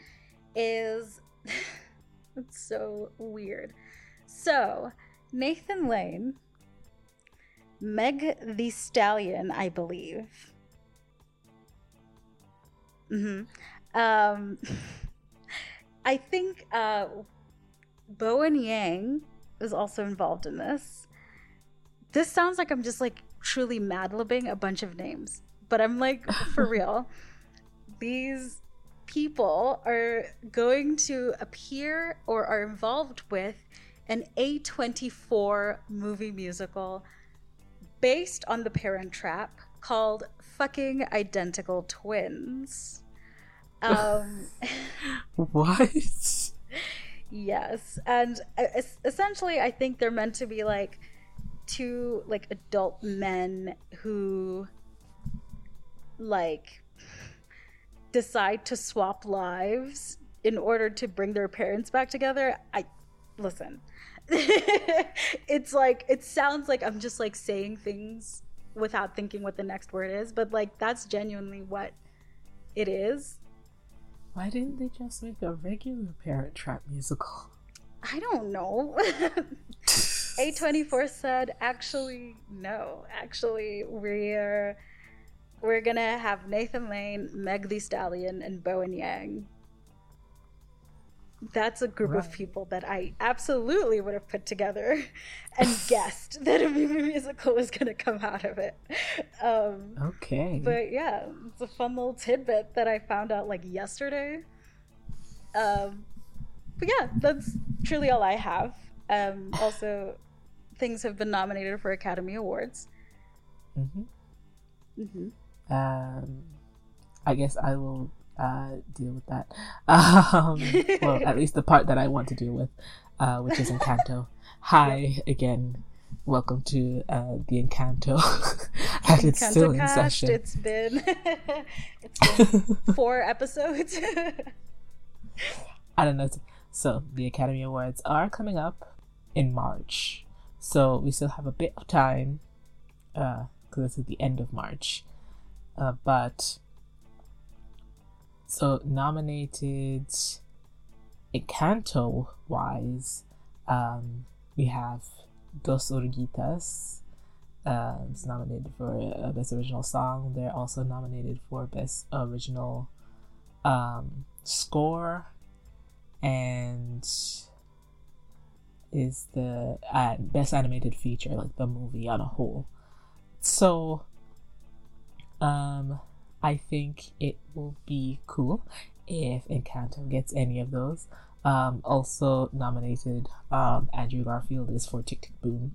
is it's so weird. So, Nathan Lane, Meg the Stallion, I believe. hmm Um, I think uh, Bowen Yang is also involved in this. This sounds like I'm just like truly mad libbing a bunch of names, but I'm like, for real. These people are going to appear or are involved with an A24 movie musical based on The Parent Trap called Fucking Identical Twins. Um, What? Yes, and essentially, I think they're meant to be like two like adult men who like decide to swap lives in order to bring their parents back together. I listen. it's like it sounds like I'm just like saying things without thinking what the next word is, but like that's genuinely what it is. Why didn't they just make a regular Parent Trap musical? I don't know. A24 said, actually, no. Actually, we're we're gonna have Nathan Lane, Meg the Stallion, and Bowen Yang. That's a group of people that I absolutely would have put together and guessed that a movie musical was gonna come out of it. Um, Okay. but yeah, it's a fun little tidbit that I found out like yesterday. Um, but yeah, that's truly all I have. Um, also, things have been nominated for Academy Awards. hmm hmm Um, I guess I will uh, deal with that. Um, well, at least the part that I want to deal with, uh, which is Encanto. Hi again. Welcome to uh, the Encanto. and it's still in session. It's been it's been four episodes. I don't know. So the Academy Awards are coming up in March, so we still have a bit of time, because it's at the end of March. Uh, but so nominated Encanto wise, um, we have Dos Oruguitas. Uh, it's nominated for uh, best original song. They're also nominated for best original um, score and is the uh, best animated feature, like the movie on a whole. So, um, I think it will be cool if Encanto gets any of those. Um, also nominated, um, Andrew Garfield is for Tick Tick Boom,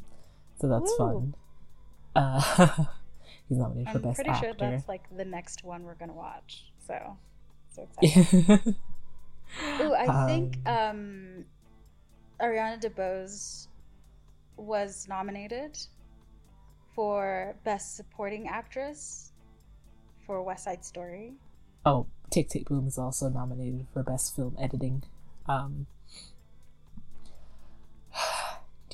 so that's Ooh. fun. Uh, he's nominated for Best Actor. I'm pretty sure that's like the next one we're gonna watch. So, so excited. Ooh, I think Um, um, Ariana DeBose was nominated for Best Supporting Actress for West Side Story. Oh, Tick Tick Boom is also nominated for Best Film Editing. Um,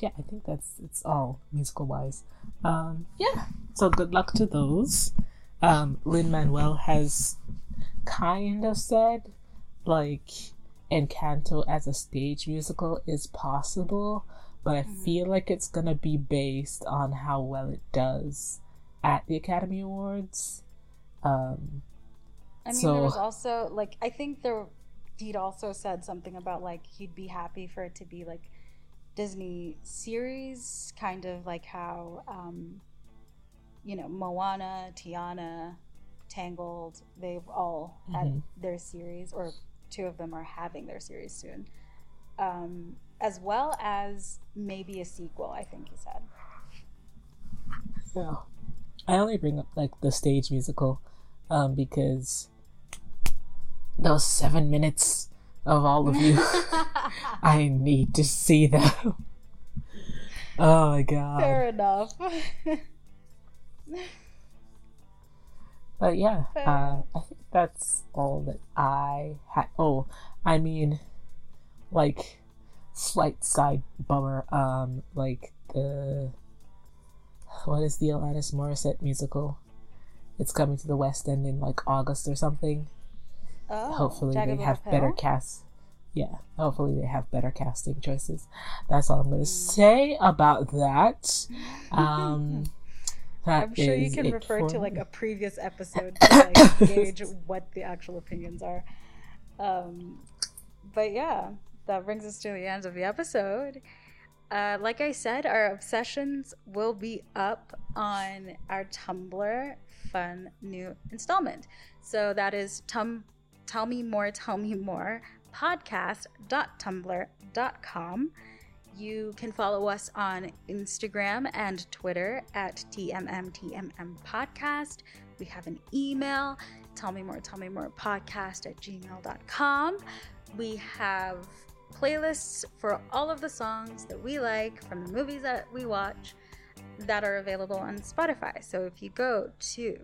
yeah, I think that's it's all musical wise. Um, yeah, so good luck to those. Um, Lin Manuel has kind of said like Encanto as a stage musical is possible, but I Mhm. feel like it's gonna be based on how well it does at the Academy Awards. Um, I mean, So- there was also like I think there he'd also said something about like he'd be happy for it to be like Disney series, kind of like how um, you know Moana, Tiana, Tangled, they've all had Mhm. their series, or two of them are having their series soon, um, as well as maybe a sequel. I think he said. Yeah. I only bring up like the stage musical um, because those seven minutes of all of you, I need to see them. oh my god. Fair enough. But yeah, uh, I think that's all that I had. Oh, I mean, like, slight side bummer. Um, like the what is the Alanis Morissette musical? It's coming to the West End in like August or something. oh, hopefully Jagged they have Pill? better cast. Yeah, hopefully they have better casting choices. That's all I'm going to say about that. Um, that I'm sure you can refer to like a previous episode to like gauge what the actual opinions are. Um, but yeah, that brings us to the end of the episode. Uh, like I said, our obsessions will be up on our Tumblr fun new installment. So that is tum- tell me more, tell me more podcast.tumblr.com. You can follow us on Instagram and Twitter at TMMTMM Podcast. We have an email, tell me more, tell me more podcast at gmail.com. We have playlists for all of the songs that we like from the movies that we watch that are available on Spotify. So if you go to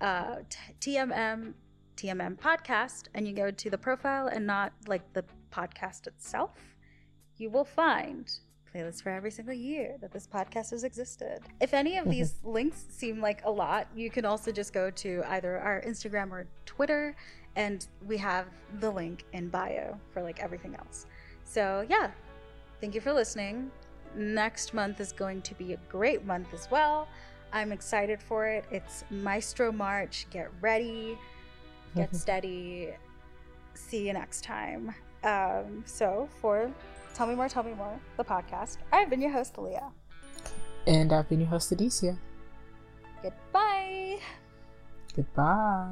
uh, t- TMM TMM podcast and you go to the profile and not like the podcast itself, you will find playlists for every single year that this podcast has existed. If any of these links seem like a lot, you can also just go to either our Instagram or Twitter, and we have the link in bio for like everything else. So, yeah, thank you for listening. Next month is going to be a great month as well. I'm excited for it. It's Maestro March. Get ready, get steady. See you next time. Um, so, for Tell Me More, Tell Me More, the podcast, I've been your host, Leah. And I've been your host, Adicia. Goodbye. Goodbye.